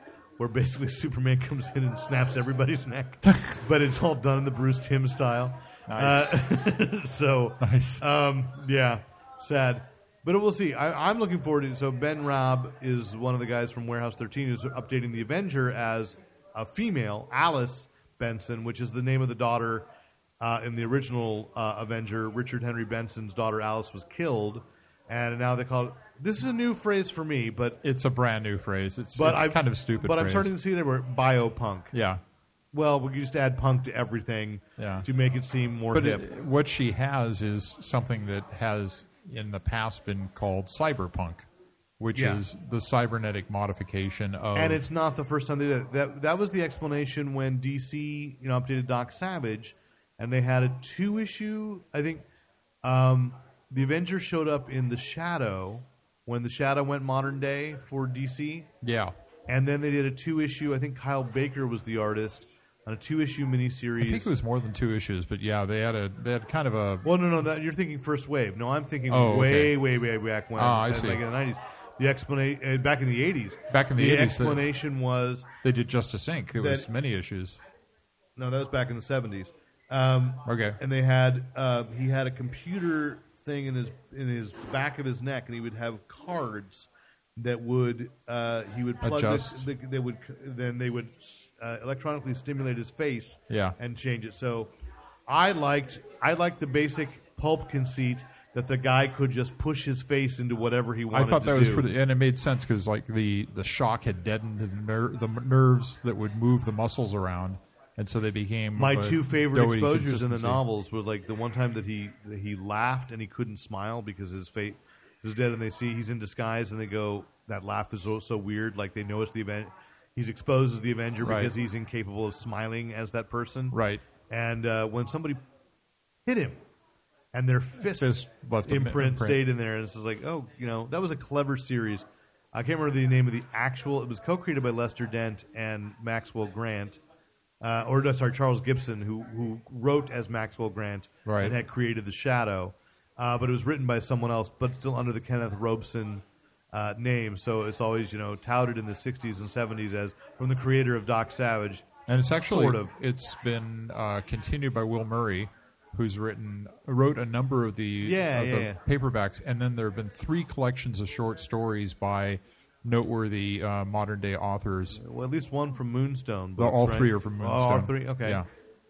where basically Superman comes in and snaps everybody's neck, but it's all done in the Bruce Timm style. Nice. Uh, so, Nice. um, yeah, sad. But we'll see. I, I'm looking forward to. It. So Ben Raab is one of the guys from Warehouse 13 who's updating the Avenger as a female, Alice Benson, which is the name of the daughter uh, in the original uh, Avenger. Richard Henry Benson's daughter Alice was killed, and now they call it. This is a new phrase for me, but it's a brand new phrase. It's, but it's I've, kind of a stupid. But I'm phrase. starting to see it everywhere. Biopunk. Yeah. Well, we used to add punk to everything Yeah. to make it seem more But hip. it, what she has is something that has in the past been called cyberpunk, which Yeah. is the cybernetic modification of. and it's not the first time they did it. That that was the explanation when DC, you know, updated Doc Savage, and they had a two issue. I think um, the Avengers showed up in the Shadow when the Shadow went modern day for DC, yeah. and then they did a two issue. I think Kyle Baker was the artist on a two issue miniseries. I think it was more than two issues, but yeah, they had a they had kind of a Well, no, no, that, you're thinking first wave. No, I'm thinking Oh, way, okay. way, way back when. Ah, I see. Like in the 90s. The explanation uh, back in the 80s. Back in the 80s, the- explanation was they did Justice Inc. There was many issues. no, that was back in the 70s. Um, Okay. and they had uh, he had a computer thing in his in his back of his neck, and he would have cards that would uh, he would plug Adjust. The, the, they would then they would uh, electronically stimulate his face Yeah. and change it. So I liked I liked the basic pulp conceit that the guy could just push his face into whatever he wanted. I thought to that was do. pretty, and it made sense because like the the shock had deadened the, ner- the nerves that would move the muscles around, and so they became My two favorite exposures in the novels were like the one time that he that he laughed and he couldn't smile because his face was dead, and they see he's in disguise, and they go, "That laugh is so, so weird." Like they know it's the event. He's exposed as the Avenger Right. because he's incapable of smiling as that person. Right. And uh, when somebody hit him, and their fist, Fist imprint, imprint. stayed in there, and it's just like, oh, you know, that was a clever series. I can't remember the name of the actual. It was co-created by Lester Dent and Maxwell Grant uh, or no, sorry, Charles Gibson, who who wrote as Maxwell Grant Right. and had created the Shadow, uh, but it was written by someone else, but still under the Kenneth Robeson uh, name. So it's always you know touted in the '60s and '70s as from the creator of Doc Savage. And it's actually sort of. it's been uh, continued by Will Murray, who's written wrote a number of the Yeah, of yeah, the yeah. paperbacks, and then there have been three collections of short stories by noteworthy uh, modern day authors. Well, at least one from Moonstone. Well, books, all right? three are from Oh, all three. Okay. Yeah.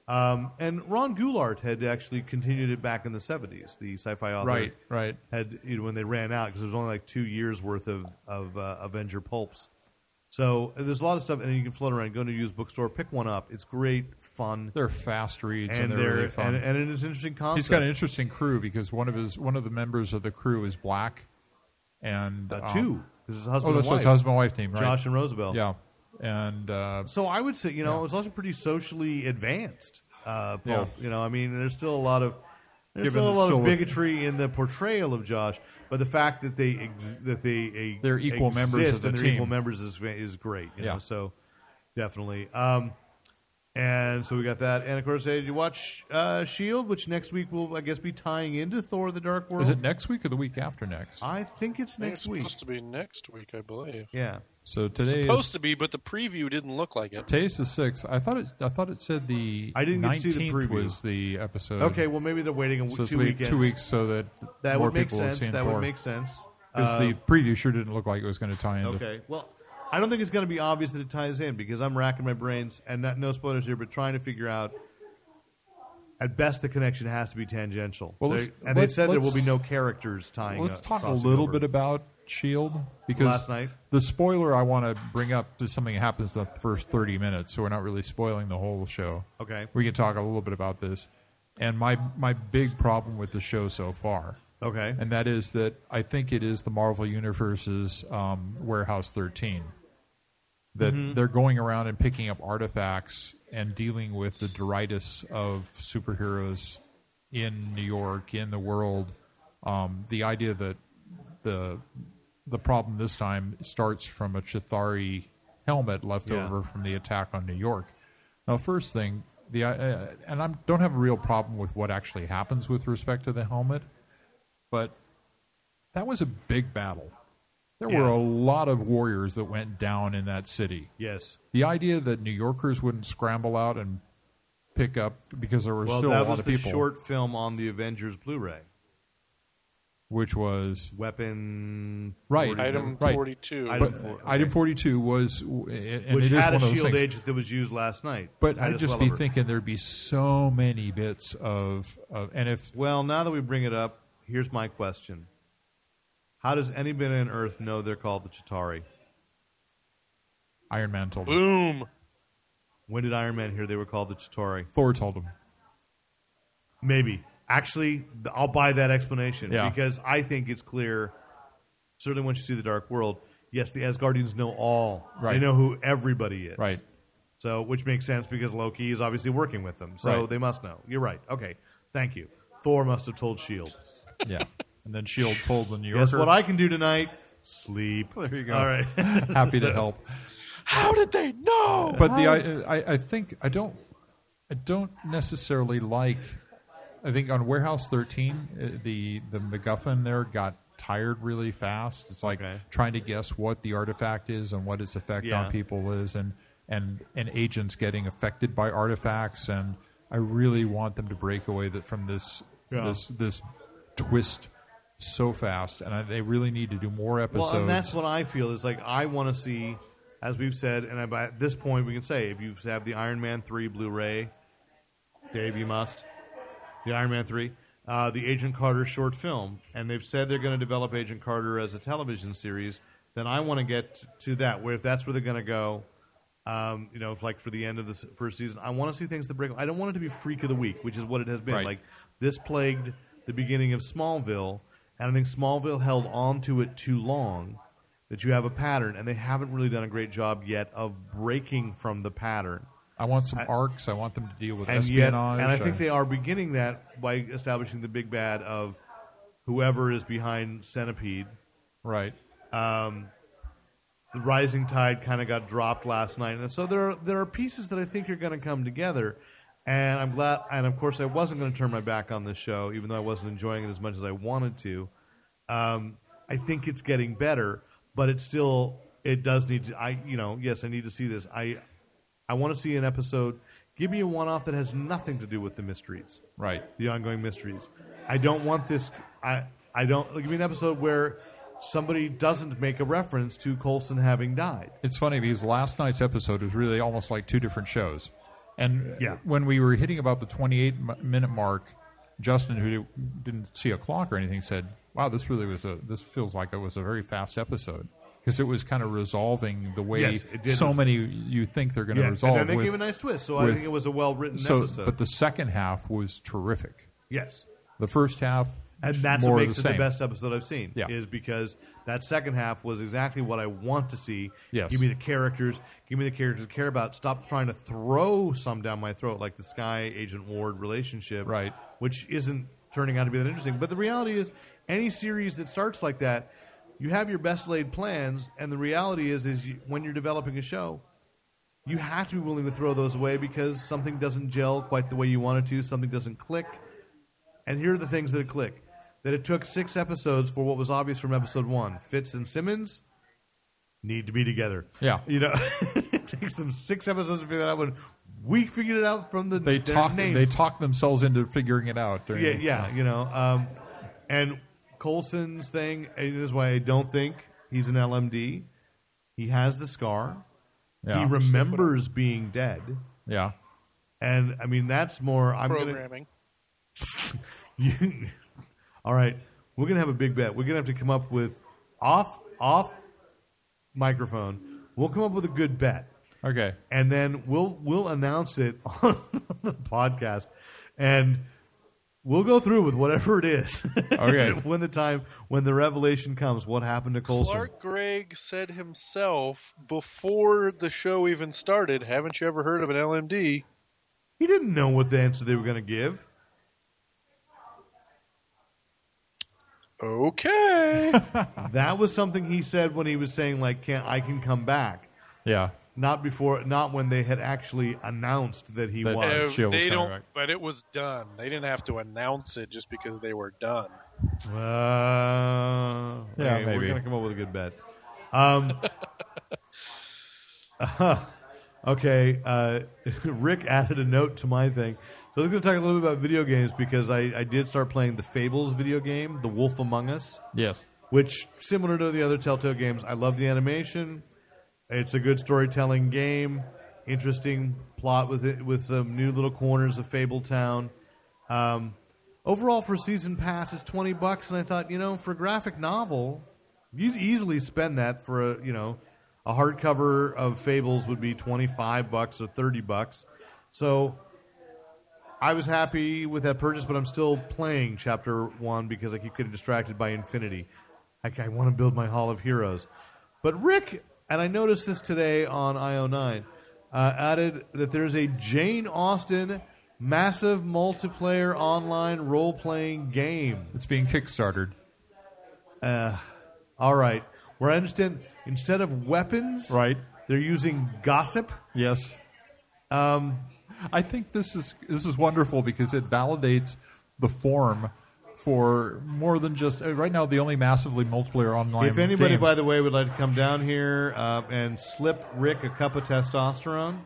Um, and Ron Goulart had actually continued it back in the '70s. The sci-fi author, Right, right. had you know, when they ran out because there was only like two years worth of of uh, Avenger pulps. So uh, there's a lot of stuff, and you can float around, go to a used bookstore, pick one up. It's great, fun, They're fast reads and, and, they're, they're really fun. and, and it's an interesting concept. He's got an interesting crew because one of his one of the members of the crew is black, and uh, um, two. This is Oh, husband that's and his wife, husband and wife team, right? Josh and Rosabel. Yeah, and uh, So I would say, you know, it was also pretty socially advanced. Uh, Yeah. You know, I mean, there's still a lot of there's Given still a lot still of a- bigotry in the portrayal of Josh, but the fact that they ex- that they uh, They're equal members of the and they're team. equal members is is great. You Yeah. know, so definitely. Um, and so we got that, and of course, uh, you watch uh, Shield, which next week will, I guess, be tying into Thor: The Dark World. is it next week or the week after next? I think it's I think next it's week. supposed to be next week, I believe. Yeah. So today supposed is to be, but the preview didn't look like it. today's the sixth. I thought it. I thought it said the I didn't get to see the preview. was the episode. Okay. Well, maybe they're waiting a w- so two gonna be weekends. two weeks so that That more would make people sense. That Thor. would make sense. because Uh, the preview sure didn't look like it was going to tie into. Okay. Well, I don't think it's going to be obvious that it ties in because I'm racking my brains and not, no spoilers here, but trying to figure out. At best, the connection has to be tangential. Well, They- and they said there will be no characters tying. In. Let's up- talk a little over. bit about Shield because Last night? the spoiler I want to bring up is something that happens in the first thirty minutes, so we're not really spoiling the whole show. Okay. we can talk a little bit about this. And my my big problem with the show so far, Okay. and that is that I think it is the Marvel Universe's um, Warehouse 13. That Mm-hmm. they're going around and picking up artifacts and dealing with the detritus of superheroes in New York, in the world. Um, the idea that the the problem this time starts from a Chitauri helmet left Yeah. over from the attack on New York. Now, first thing, the uh, and I don't have a real problem with what actually happens with respect to the helmet, but that was a big battle. There were a lot of warriors that went down in that city. yes. The idea that New Yorkers wouldn't scramble out and pick up because there were Well, still a that lot was of the people, short film on the Avengers Blu-ray. which was Weapon Right. 47. Item Right. 42. Item but okay. item forty two was, and which is had one a of shield things. agent that was used last night. But I'd Titus just be Welliver. thinking there'd be so many bits of, of and if Well, now that we bring it up, here's my question: How does anybody on Earth know they're called the Chitauri? Iron Man told him, Boom. When did Iron Man hear they were called the Chitauri? Thor told him. Maybe. Actually, I'll buy that explanation Yeah. because I think it's clear. Certainly, once you see the Dark World, yes, the Asgardians know all. They know who everybody is. Right. So, which makes sense because Loki is obviously working with them, so Right. they must know. You're right. Okay, thank you. Thor must have told Shield. Yeah, and then Shield told the New Yorker. Guess what I can do tonight? Sleep. There you go. All right. happy to help. How did they know? But the I, I I think I don't I don't necessarily like. I think on Warehouse 13, uh, the the MacGuffin there got tired really fast. It's like Okay. trying to guess what the artifact is and what its effect Yeah. on people is, and and and agents getting affected by artifacts. And I really want them to break away that from this Yeah. this this twist so fast, and I, they really need to do more episodes. Well, and that's what I feel is like I want to see, as we've said, and I- at this point we can say if you have the Iron Man three Blu-ray, Dave, you must the Iron Man three, uh, the Agent Carter short film, and they've said they're going to develop Agent Carter as a television series. Then I want to get to that where if that's where they're going to go. Um, you know, if like for the end of the first season, I want to see things to break. I don't want it to be freak of the week, which is what it has been. Right. Like this plagued the beginning of Smallville, and I think Smallville held on to it too long. That you have a pattern, and they haven't really done a great job yet of breaking from the pattern. I want some arcs. I want them to deal with And yet, espionage. and I think they are beginning that by establishing the big bad of whoever is behind Centipede. right. Um, the rising tide kind of got dropped last night, and so there are, there are pieces that I think are going to come together. And I'm glad, and of course, I wasn't going to turn my back on this show, even though I wasn't enjoying it as much as I wanted to. Um, I think it's getting better, but it still it does need to. I you know yes, I need to see this. I I want to see an episode. Give me a one-off that has nothing to do with the mysteries Right. the ongoing mysteries. I don't want this. I I don't give me an episode where somebody doesn't make a reference to Coulson having died. It's funny because last night's episode was really almost like two different shows. And Yeah. when we were hitting about the 28 minute mark, Justin, who didn't see a clock or anything, said, "Wow, this really was a. This feels like it was a very fast episode." Because it was kind of resolving the way Yes, so many you think they're going to Yeah, resolve. and then they with- gave a nice twist. So I think it was a well-written so, episode. but the second half was terrific. yes, The first half, and that's what makes the it the same. best episode I've seen. Yeah. is because that second half was exactly what I want to see. Yes. give me the characters. Give me the characters I care about. Stop trying to throw some down my throat like the Skye Agent Ward relationship. Right. which isn't turning out to be that interesting. But the reality is, any series that starts like that, you have your best laid plans, and the reality is, is you, when you're developing a show, you have to be willing to throw those away because something doesn't gel quite the way you want it to, something doesn't click. And here are the things that click: that it took six episodes for what was obvious from episode one. Fitz and Simmons need to be together. Yeah. you know, it takes them six episodes to figure that out. When we figured it out from the they their talk. names. They talk themselves into figuring it out. during Yeah, the- yeah, you know. Um, and Coulson's thing is why I don't think he's an LMD. He has the scar. yeah, He remembers being dead, yeah. and I mean that's more. I'm gonna. Programming. You, all right, we're gonna have a big bet. We're gonna have to come up with off off microphone. We'll come up with a good bet. Okay. and then we'll we'll announce it on the podcast, and we'll go through with whatever it is. Okay. when the time when the revelation comes, what happened to Coulson? Clark Gregg said himself before the show even started, haven't you ever heard of an LMD? He didn't know what the answer they were going to give. Okay. That was something he said when he was saying like, "Can I can come back?" Yeah. Not before, not when they had actually announced that he That- was. Jill was they coming don't, back. but it was done. They didn't have to announce it just because they were done. Uh, Yeah, okay, We're maybe. going to come up with a good bet. Um, okay, uh, Rick added a note to my thing. So we're going to talk a little bit about video games because I, I did start playing the Fables video game, The Wolf Among Us, Yes. which, similar to the other Telltale games, I love the animation. It's a good storytelling game, interesting plot with it, with some new little corners of Fabletown. Um, overall, for season pass, it's twenty bucks, and I thought, you know, for a graphic novel, you'd easily spend that for a, you know, a hardcover of Fables would be twenty five bucks or thirty bucks. So I was happy with that purchase, but I'm still playing Chapter One because I keep getting distracted by Infinity. I, I want to build my Hall of Heroes, but Rick and I noticed this today on IO9 uh, added that there's a Jane Austen massive multiplayer online role playing game. It's being kickstarted. All right, where I understand instead of weapons, Right. they're using gossip. Yes. Um, I think this is this is wonderful because it validates the form for more than just uh, right now. The only massively multiplayer online. If anybody, games- by the way, would like to come down here uh, and slip Rick a cup of testosterone,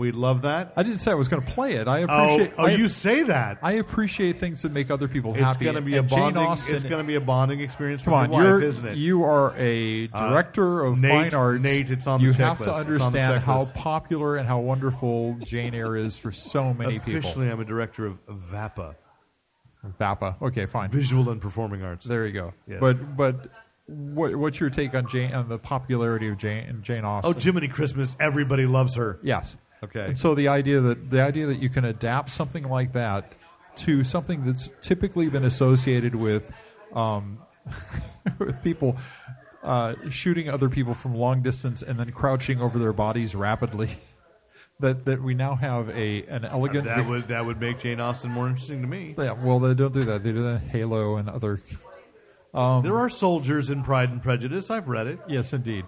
we'd love that. I didn't say I was going to play it. I Oh, appreciate. oh, I, you say that? I appreciate things that make other people it's happy. going to be a And Jane bonding. Austen- it's going to be a bonding experience Come for on, your wife, isn't it? Uh, you are a director of Nate- fine arts. Nate, it's on the you have checklist. to It's on understand how popular and how wonderful Jane Eyre is for so many people. Officially, I'm a director of VAPA. VAPA. Okay, fine. Visual and Performing Arts. There you go. Yes. But but what, what's your take on Jane on the popularity of Jane Jane Austen? Oh, Jiminy Christmas! Everybody loves her. Yes. Okay. And so the idea that the idea that you can adapt something like that to something that's typically been associated with um, with people uh, shooting other people from long distance and then crouching over their bodies rapidly. that that we now have a an elegant. That would that would make Jane Austen more interesting to me. yeah, well, they don't do that. They do that in Halo and other. there are soldiers in Pride and Prejudice. I've read it. Yes, indeed.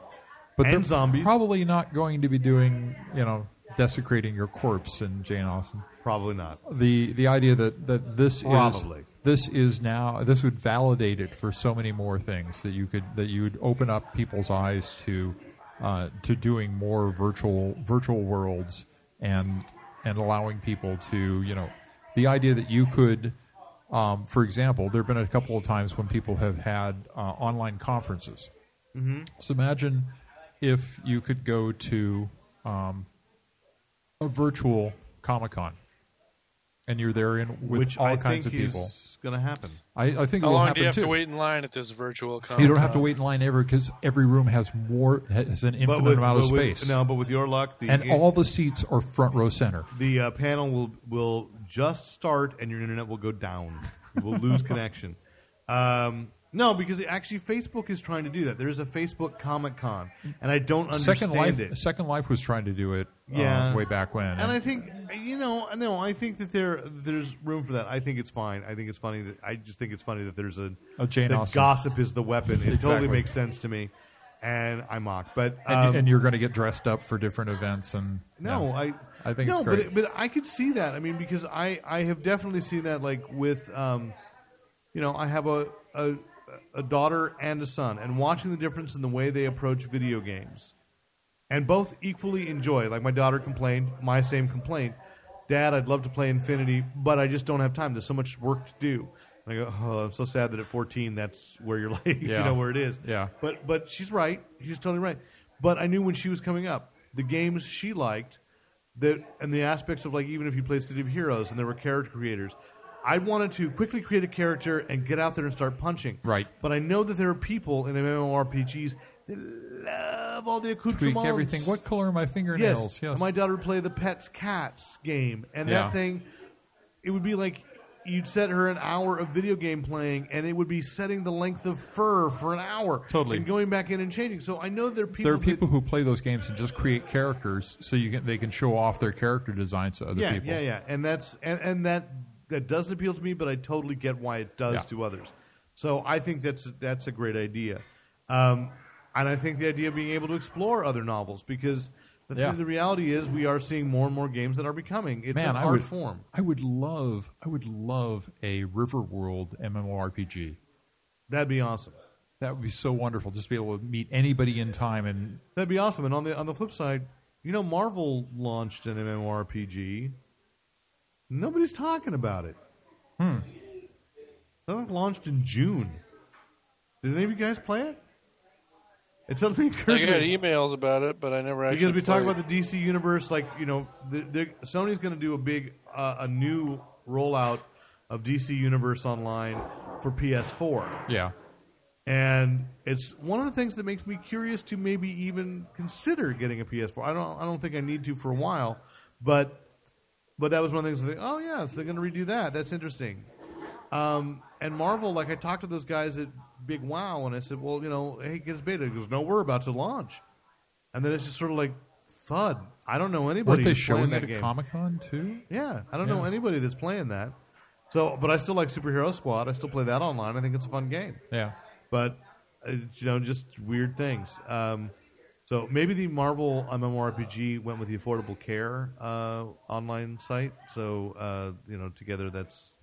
but and they're zombies. probably not going to be doing you know desecrating your corpse in Jane Austen. Probably not. The the idea that that this Probably. is this is now this would validate it for so many more things that you could that you would open up people's eyes to uh, to doing more virtual virtual worlds and and allowing people to you know the idea that you could um, for example there have been a couple of times when people have had uh, online conferences mm-hmm. so imagine if you could go to um, a virtual comic con and you're there in with Which all I kinds think of people is going to happen. I, I think it How will long happen do you have too. to wait in line at this virtual con? You don't have to wait in line ever because every room has more has an infinite with, amount of but with- space, no, but with your luck, the and all the seats are front row center. the uh, panel will will just start, and your internet will go down. You will lose connection. Um, no, because actually, Facebook is trying to do that. There is a Facebook Comic Con, and I don't understand Second Life, it. Second Life was trying to do it uh, Yeah. way back when. And I think you know, no, I think that there there's room for that. I think it's fine. I think it's funny that I just think it's funny that there's a A Jane that Austen. gossip is the weapon. It totally Exactly. makes sense to me, and I mock. But and, um, and you're going to get dressed up for different events and No, yeah. I I think no, it's but great. it, but I could see that. I mean, because I I have definitely seen that. Like with, um, you know, I have a a a daughter and a son, and watching the difference in the way they approach video games, and both equally enjoy. Like my daughter complained, my same complaint. Dad, I'd love to play Infinity, but I just don't have time. There's so much work to do. And I go, oh, I'm so sad that at 14, that's where you're like, you know, where it is. Yeah. But but she's right. She's totally right. But I knew when she was coming up, the games she liked, that and the aspects of like even if you played City of Heroes and there were character creators, I wanted to quickly create a character and get out there and start punching. Right. But I know that there are people in MMORPGs that love all the accoutrements. tweak everything. What color are my fingernails? Yes. My daughter would play the Petz Catz game, and Yeah. that thing, it would be like you'd set her an hour of video game playing, and it would be setting the length of fur for an hour, Totally. and going back in and changing. So I know there are people. there are that- people who play those games and just create characters so you can they can show off their character designs to other yeah, people. yeah, yeah, and that's and, and that that doesn't appeal to me, but I totally get why it does Yeah. to others. So I think that's that's a great idea, um, and I think the idea of being able to explore other novels because the, Yeah. thing, the reality is we are seeing more and more games that are becoming it's Man, an I art would, form. I would love, I would love a Riverworld MMORPG. That'd be awesome. That would be so wonderful. Just to be able to meet anybody in time and That'd be awesome. And on the on the flip side, you know, Marvel launched an MMORPG. Nobody's talking about it. Hmm. That launched in June. Did any of you guys play it? It suddenly I occurs to got me emails about it, but I never actually. because we talk about the DC universe. Like you know, the, the, Sony's going to do a big uh, a new rollout of DC Universe Online for PS4. yeah, and it's one of the things that makes me curious to maybe even consider getting a PS4. I don't I don't think I need to for a while, but but that was one of the things. I think, oh yeah, so they're going to redo that. That's interesting. Um, and Marvel, like I talked to those guys at Big Wow, and I said, well, you know, hey, get us beta. He goes, no, we're about to launch, and then it's just sort of like thud. I don't know anybody. weren't they showing that at. Comic Con too? Yeah, I don't know anybody that's playing that. So, but I still like Superhero Squad. I still play that online. I think it's a fun game Yeah, but uh, you know, just weird things. Um, so maybe the Marvel MMORPG went with the Affordable Care uh, online site. So uh, you know, together that's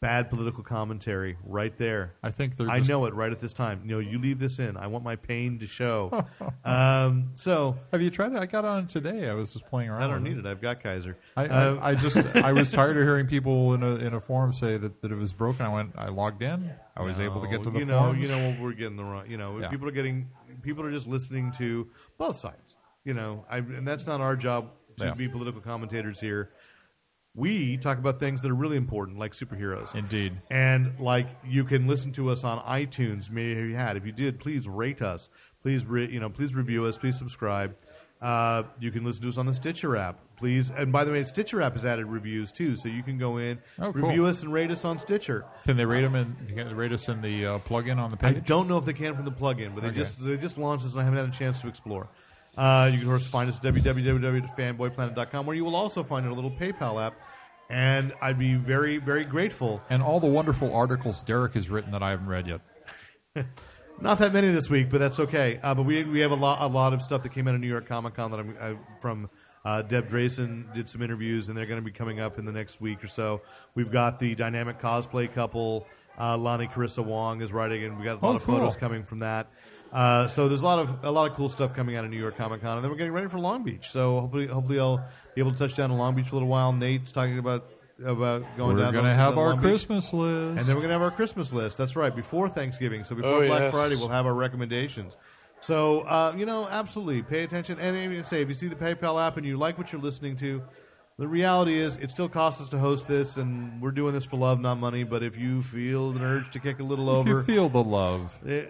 bad political commentary right there. I think they're. I just- know it right at this time. You know, you leave this in. I want my pain to show. um, so Have you tried it? I got on it today. I was just playing around. I don't with need it. I've got Kaiser. I, Um, I, I just I was tired of hearing people in a in a forum say that, that it was broken. I went. I logged in. I was able to get to the you know, forums. You know what we're getting the wrong. You know, Yeah. people are getting. People are just listening to both sides. You know, I, and that's not our job to Yeah. be political commentators here. We talk about things that are really important, like superheroes. Indeed. And like you can listen to us on iTunes. Maybe you had. If you did, please rate us. Please, re, you know, please review us. Please subscribe. Uh, you can listen to us on the Stitcher app. Please, and by the way, Stitcher app has added reviews too, so you can go in, Oh, cool. review us, and rate us on Stitcher. Can they rate them they rate us in the uh, plug-in on the I don't know if they can from the plugin, but they Okay. just they just launched this, and I haven't had a chance to explore. Uh, you can of course find us at www.fanboyplanet.com, where you will also find a little PayPal app, and I'd be very very grateful. And all the wonderful articles Derek has written that I haven't read yet. Not that many this week, but that's okay. Uh, but we we have a lot a lot of stuff that came out of New York Comic Con that I'm I, from. Uh, Deb Drayson did some interviews, and they're going to be coming up in the next week or so. We've got the dynamic cosplay couple. Uh, Lonnie Carissa Wong is writing, and we got a lot Oh, of cool. photos coming from that. Uh, so there's a lot of a lot of cool stuff coming out of New York Comic Con, and then we're getting ready for Long Beach. So hopefully, hopefully I'll be able to touch down in Long Beach for a little while. Nate's talking about about going We're down. going to to have Long our Beach. Christmas list. And then we're going to have our Christmas list. That's right, before Thanksgiving. So before Oh, Black yes. Friday, we'll have our recommendations. So, uh, you know, absolutely pay attention. And even say, if you see the PayPal app and you like what you're listening to, the reality is it still costs us to host this, and we're doing this for love, not money. But if you feel an urge to kick a little if over, you feel the love, eh,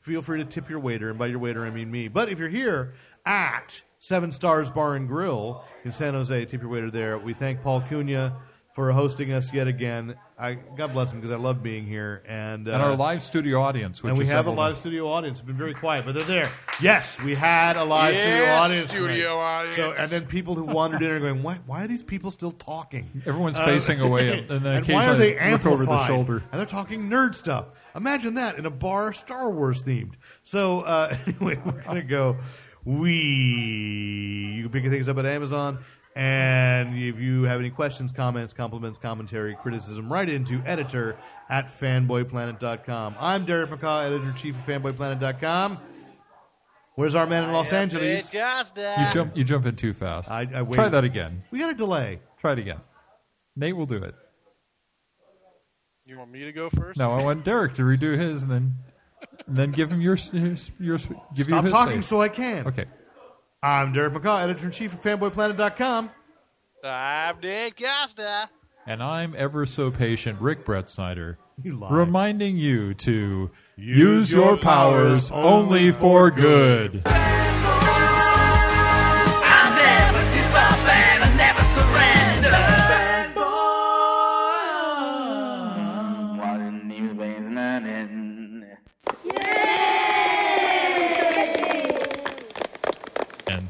feel free to tip your waiter, and by your waiter I mean me. But if you're here at Seven Stars Bar and Grill in San Jose, tip your waiter there. We thank Paul Cunha for hosting us yet again. I God bless him because I love being here, and uh, and our live studio audience, which and we is have a live studio audience. It's been very quiet, but they're there. Yes, we had a live studio Yes, audience. studio tonight. audience. So, and then people who wandered in are going, "Why? Why are these people still talking?" Everyone's facing away, and then and why are they look over the amplified? shoulder. And they're talking nerd stuff. Imagine that in a bar, Star Wars themed. So uh, anyway, we're gonna go. We you can pick things up at Amazon. And if you have any questions, comments, compliments, commentary, criticism, write into editor at fanboyplanet.com. I'm Derek McCaw, editor in chief of fanboyplanet.com. Where's our man in Los Angeles? You jump, you jump in too fast. I, I Try that again. We got a delay. Try it again. Nate will do it. You want me to go first? No, I want Derek to redo his, and then and then give him your your, your give you Stop his talking space. so I can. Okay. I'm Derek McCaw, editor in chief of fanboyplanet.com. I'm Dick Costa. And I'm ever so patient, Rick Brett Snyder, reminding you to Use use, your your powers powers only for good. And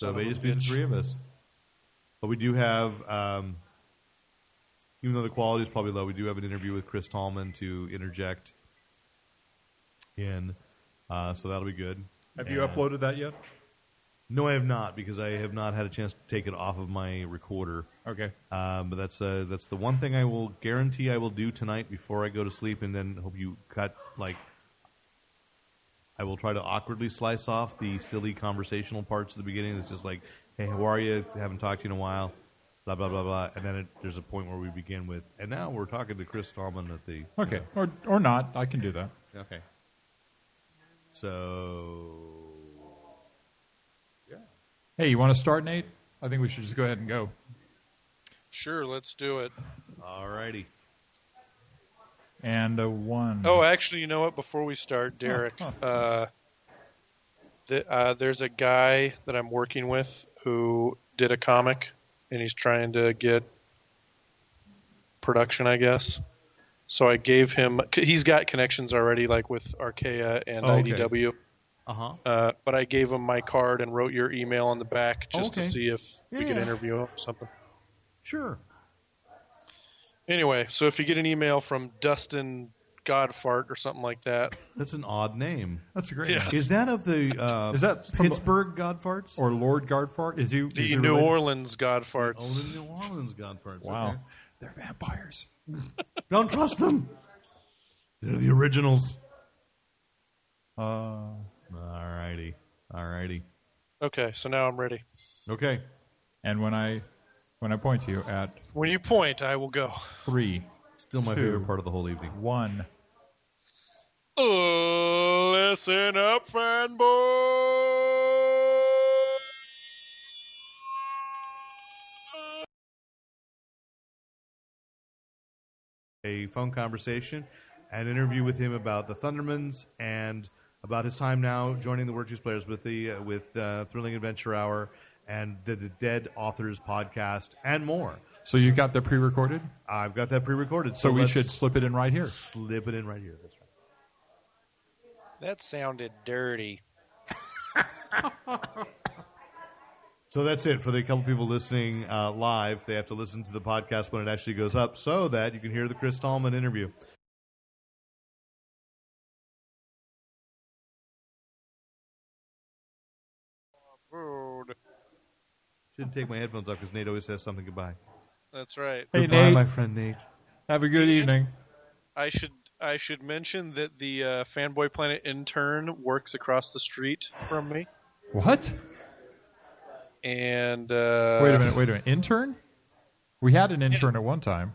So may just be the three of us. But we do have, um, even though the quality is probably low, we do have an interview with Chris Tallman to interject in. Uh, so that'll be good. Have you uploaded that yet? No, I have not because I have not had a chance to take it off of my recorder. Okay. Um, but that's uh, that's the one thing I will guarantee I will do tonight before I go to sleep, and then hope you cut like. I will try to awkwardly slice off the silly conversational parts at the beginning. It's just like, "Hey, how are you? Haven't talked to you in a while." Blah blah blah blah, and then it, there's a point where we begin with, and now we're talking to Chris Tallman at the. Okay. Or, or not. I can do that. Okay. So. yeah. Hey, you want to start, Nate? I think we should just go ahead and go. Sure, let's do it. Alrighty. And a one. Oh, actually, you know what? Before we start, Derek, uh, th- uh, there's a guy that I'm working with who did a comic, and he's trying to get production, I guess. So I gave him. He's got connections already, like with Archaia and Oh, okay. IDW. Uh huh. Uh, but I gave him my card and wrote your email on the back just Okay. to see if we could Yeah. interview him or something. Sure. Anyway, so if you get an email from Dustin Godfart or something like that, That's an odd name. That's a great Yeah. name. Is that of the uh, Is that from- Pittsburgh Godfarts? Or Lord Guardfart? Is he? the he New related? Orleans Godfarts. Oh, the New Orleans Godfarts. Wow. okay. They're vampires. Don't trust them. They're the originals. Uh, all righty. Okay, so now I'm ready. Okay. and when I when I point to you at When you point, I will go. three, Still my Two. favorite part of the whole evening. one, listen up, fanboy. A phone conversation an interview with him about the Thundermans and about his time now joining the Workjuice Players with the uh, with uh, Thrilling Adventure Hour and the, the Dead Authors podcast and more. So you got the pre-recorded. I've got that pre-recorded, So, we should slip it in right here. slip it in right here. That's right. That sounded dirty. So that's it for the couple people listening uh, live. They have to listen to the podcast when it actually goes up, so that you can hear the Chris Tallman interview. Rude. Shouldn't take my headphones off because Nate always says something goodbye. That's right. Hey goodbye, Nate, my friend Nate. have a good evening. I should I should mention that the uh, Fanboy Planet intern works across the street from me, What? and uh, Wait a minute. Wait a minute. Intern? We had an intern at one time.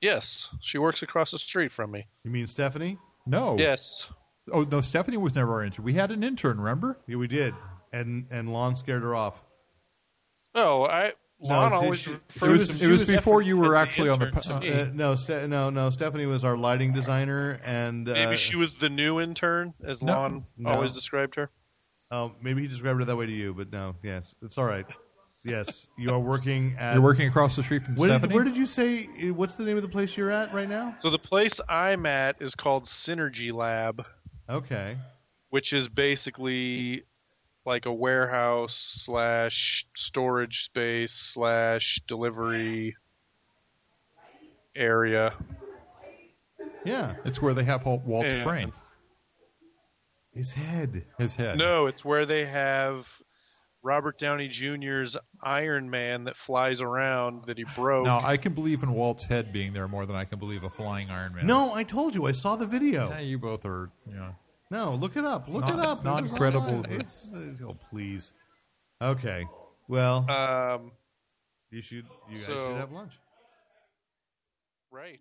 Yes, she works across the street from me. You mean Stephanie? No. Yes, Oh no, Stephanie was never our intern. We had an intern. Remember? Yeah, we did. And and Lon scared her off. Oh, I Lon she- always she- It refers was. It she was before you were as the actually on the. intern pa- to me. uh, no, Ste- no, no. Stephanie was our lighting designer, and uh, Maybe she was the new intern, as No, Lon no. always described her. Oh, maybe he described her that way to you, but no. Yes, it's all right. Yes, you are working at. You're working across the street from Where did, Stephanie. where did you say? What's the name of the place you're at right now? So the place I'm at is called Synergy Lab, Okay. which is basically like a warehouse slash storage space slash delivery area. Yeah, it's where they have Walt's Yeah. brain, his head. his head. No, it's where they have Robert Downey Jr.'s Iron Man that flies around that he broke. Now I can believe in Walt's head being there more than I can believe a flying Iron Man. No, I told you. I saw the video. Yeah, you both are. You know. No, look it up. Look Not- it up. not It's credible, online. It's, oh, please. Okay. Well, Um, you should. You guys so- should have lunch. right.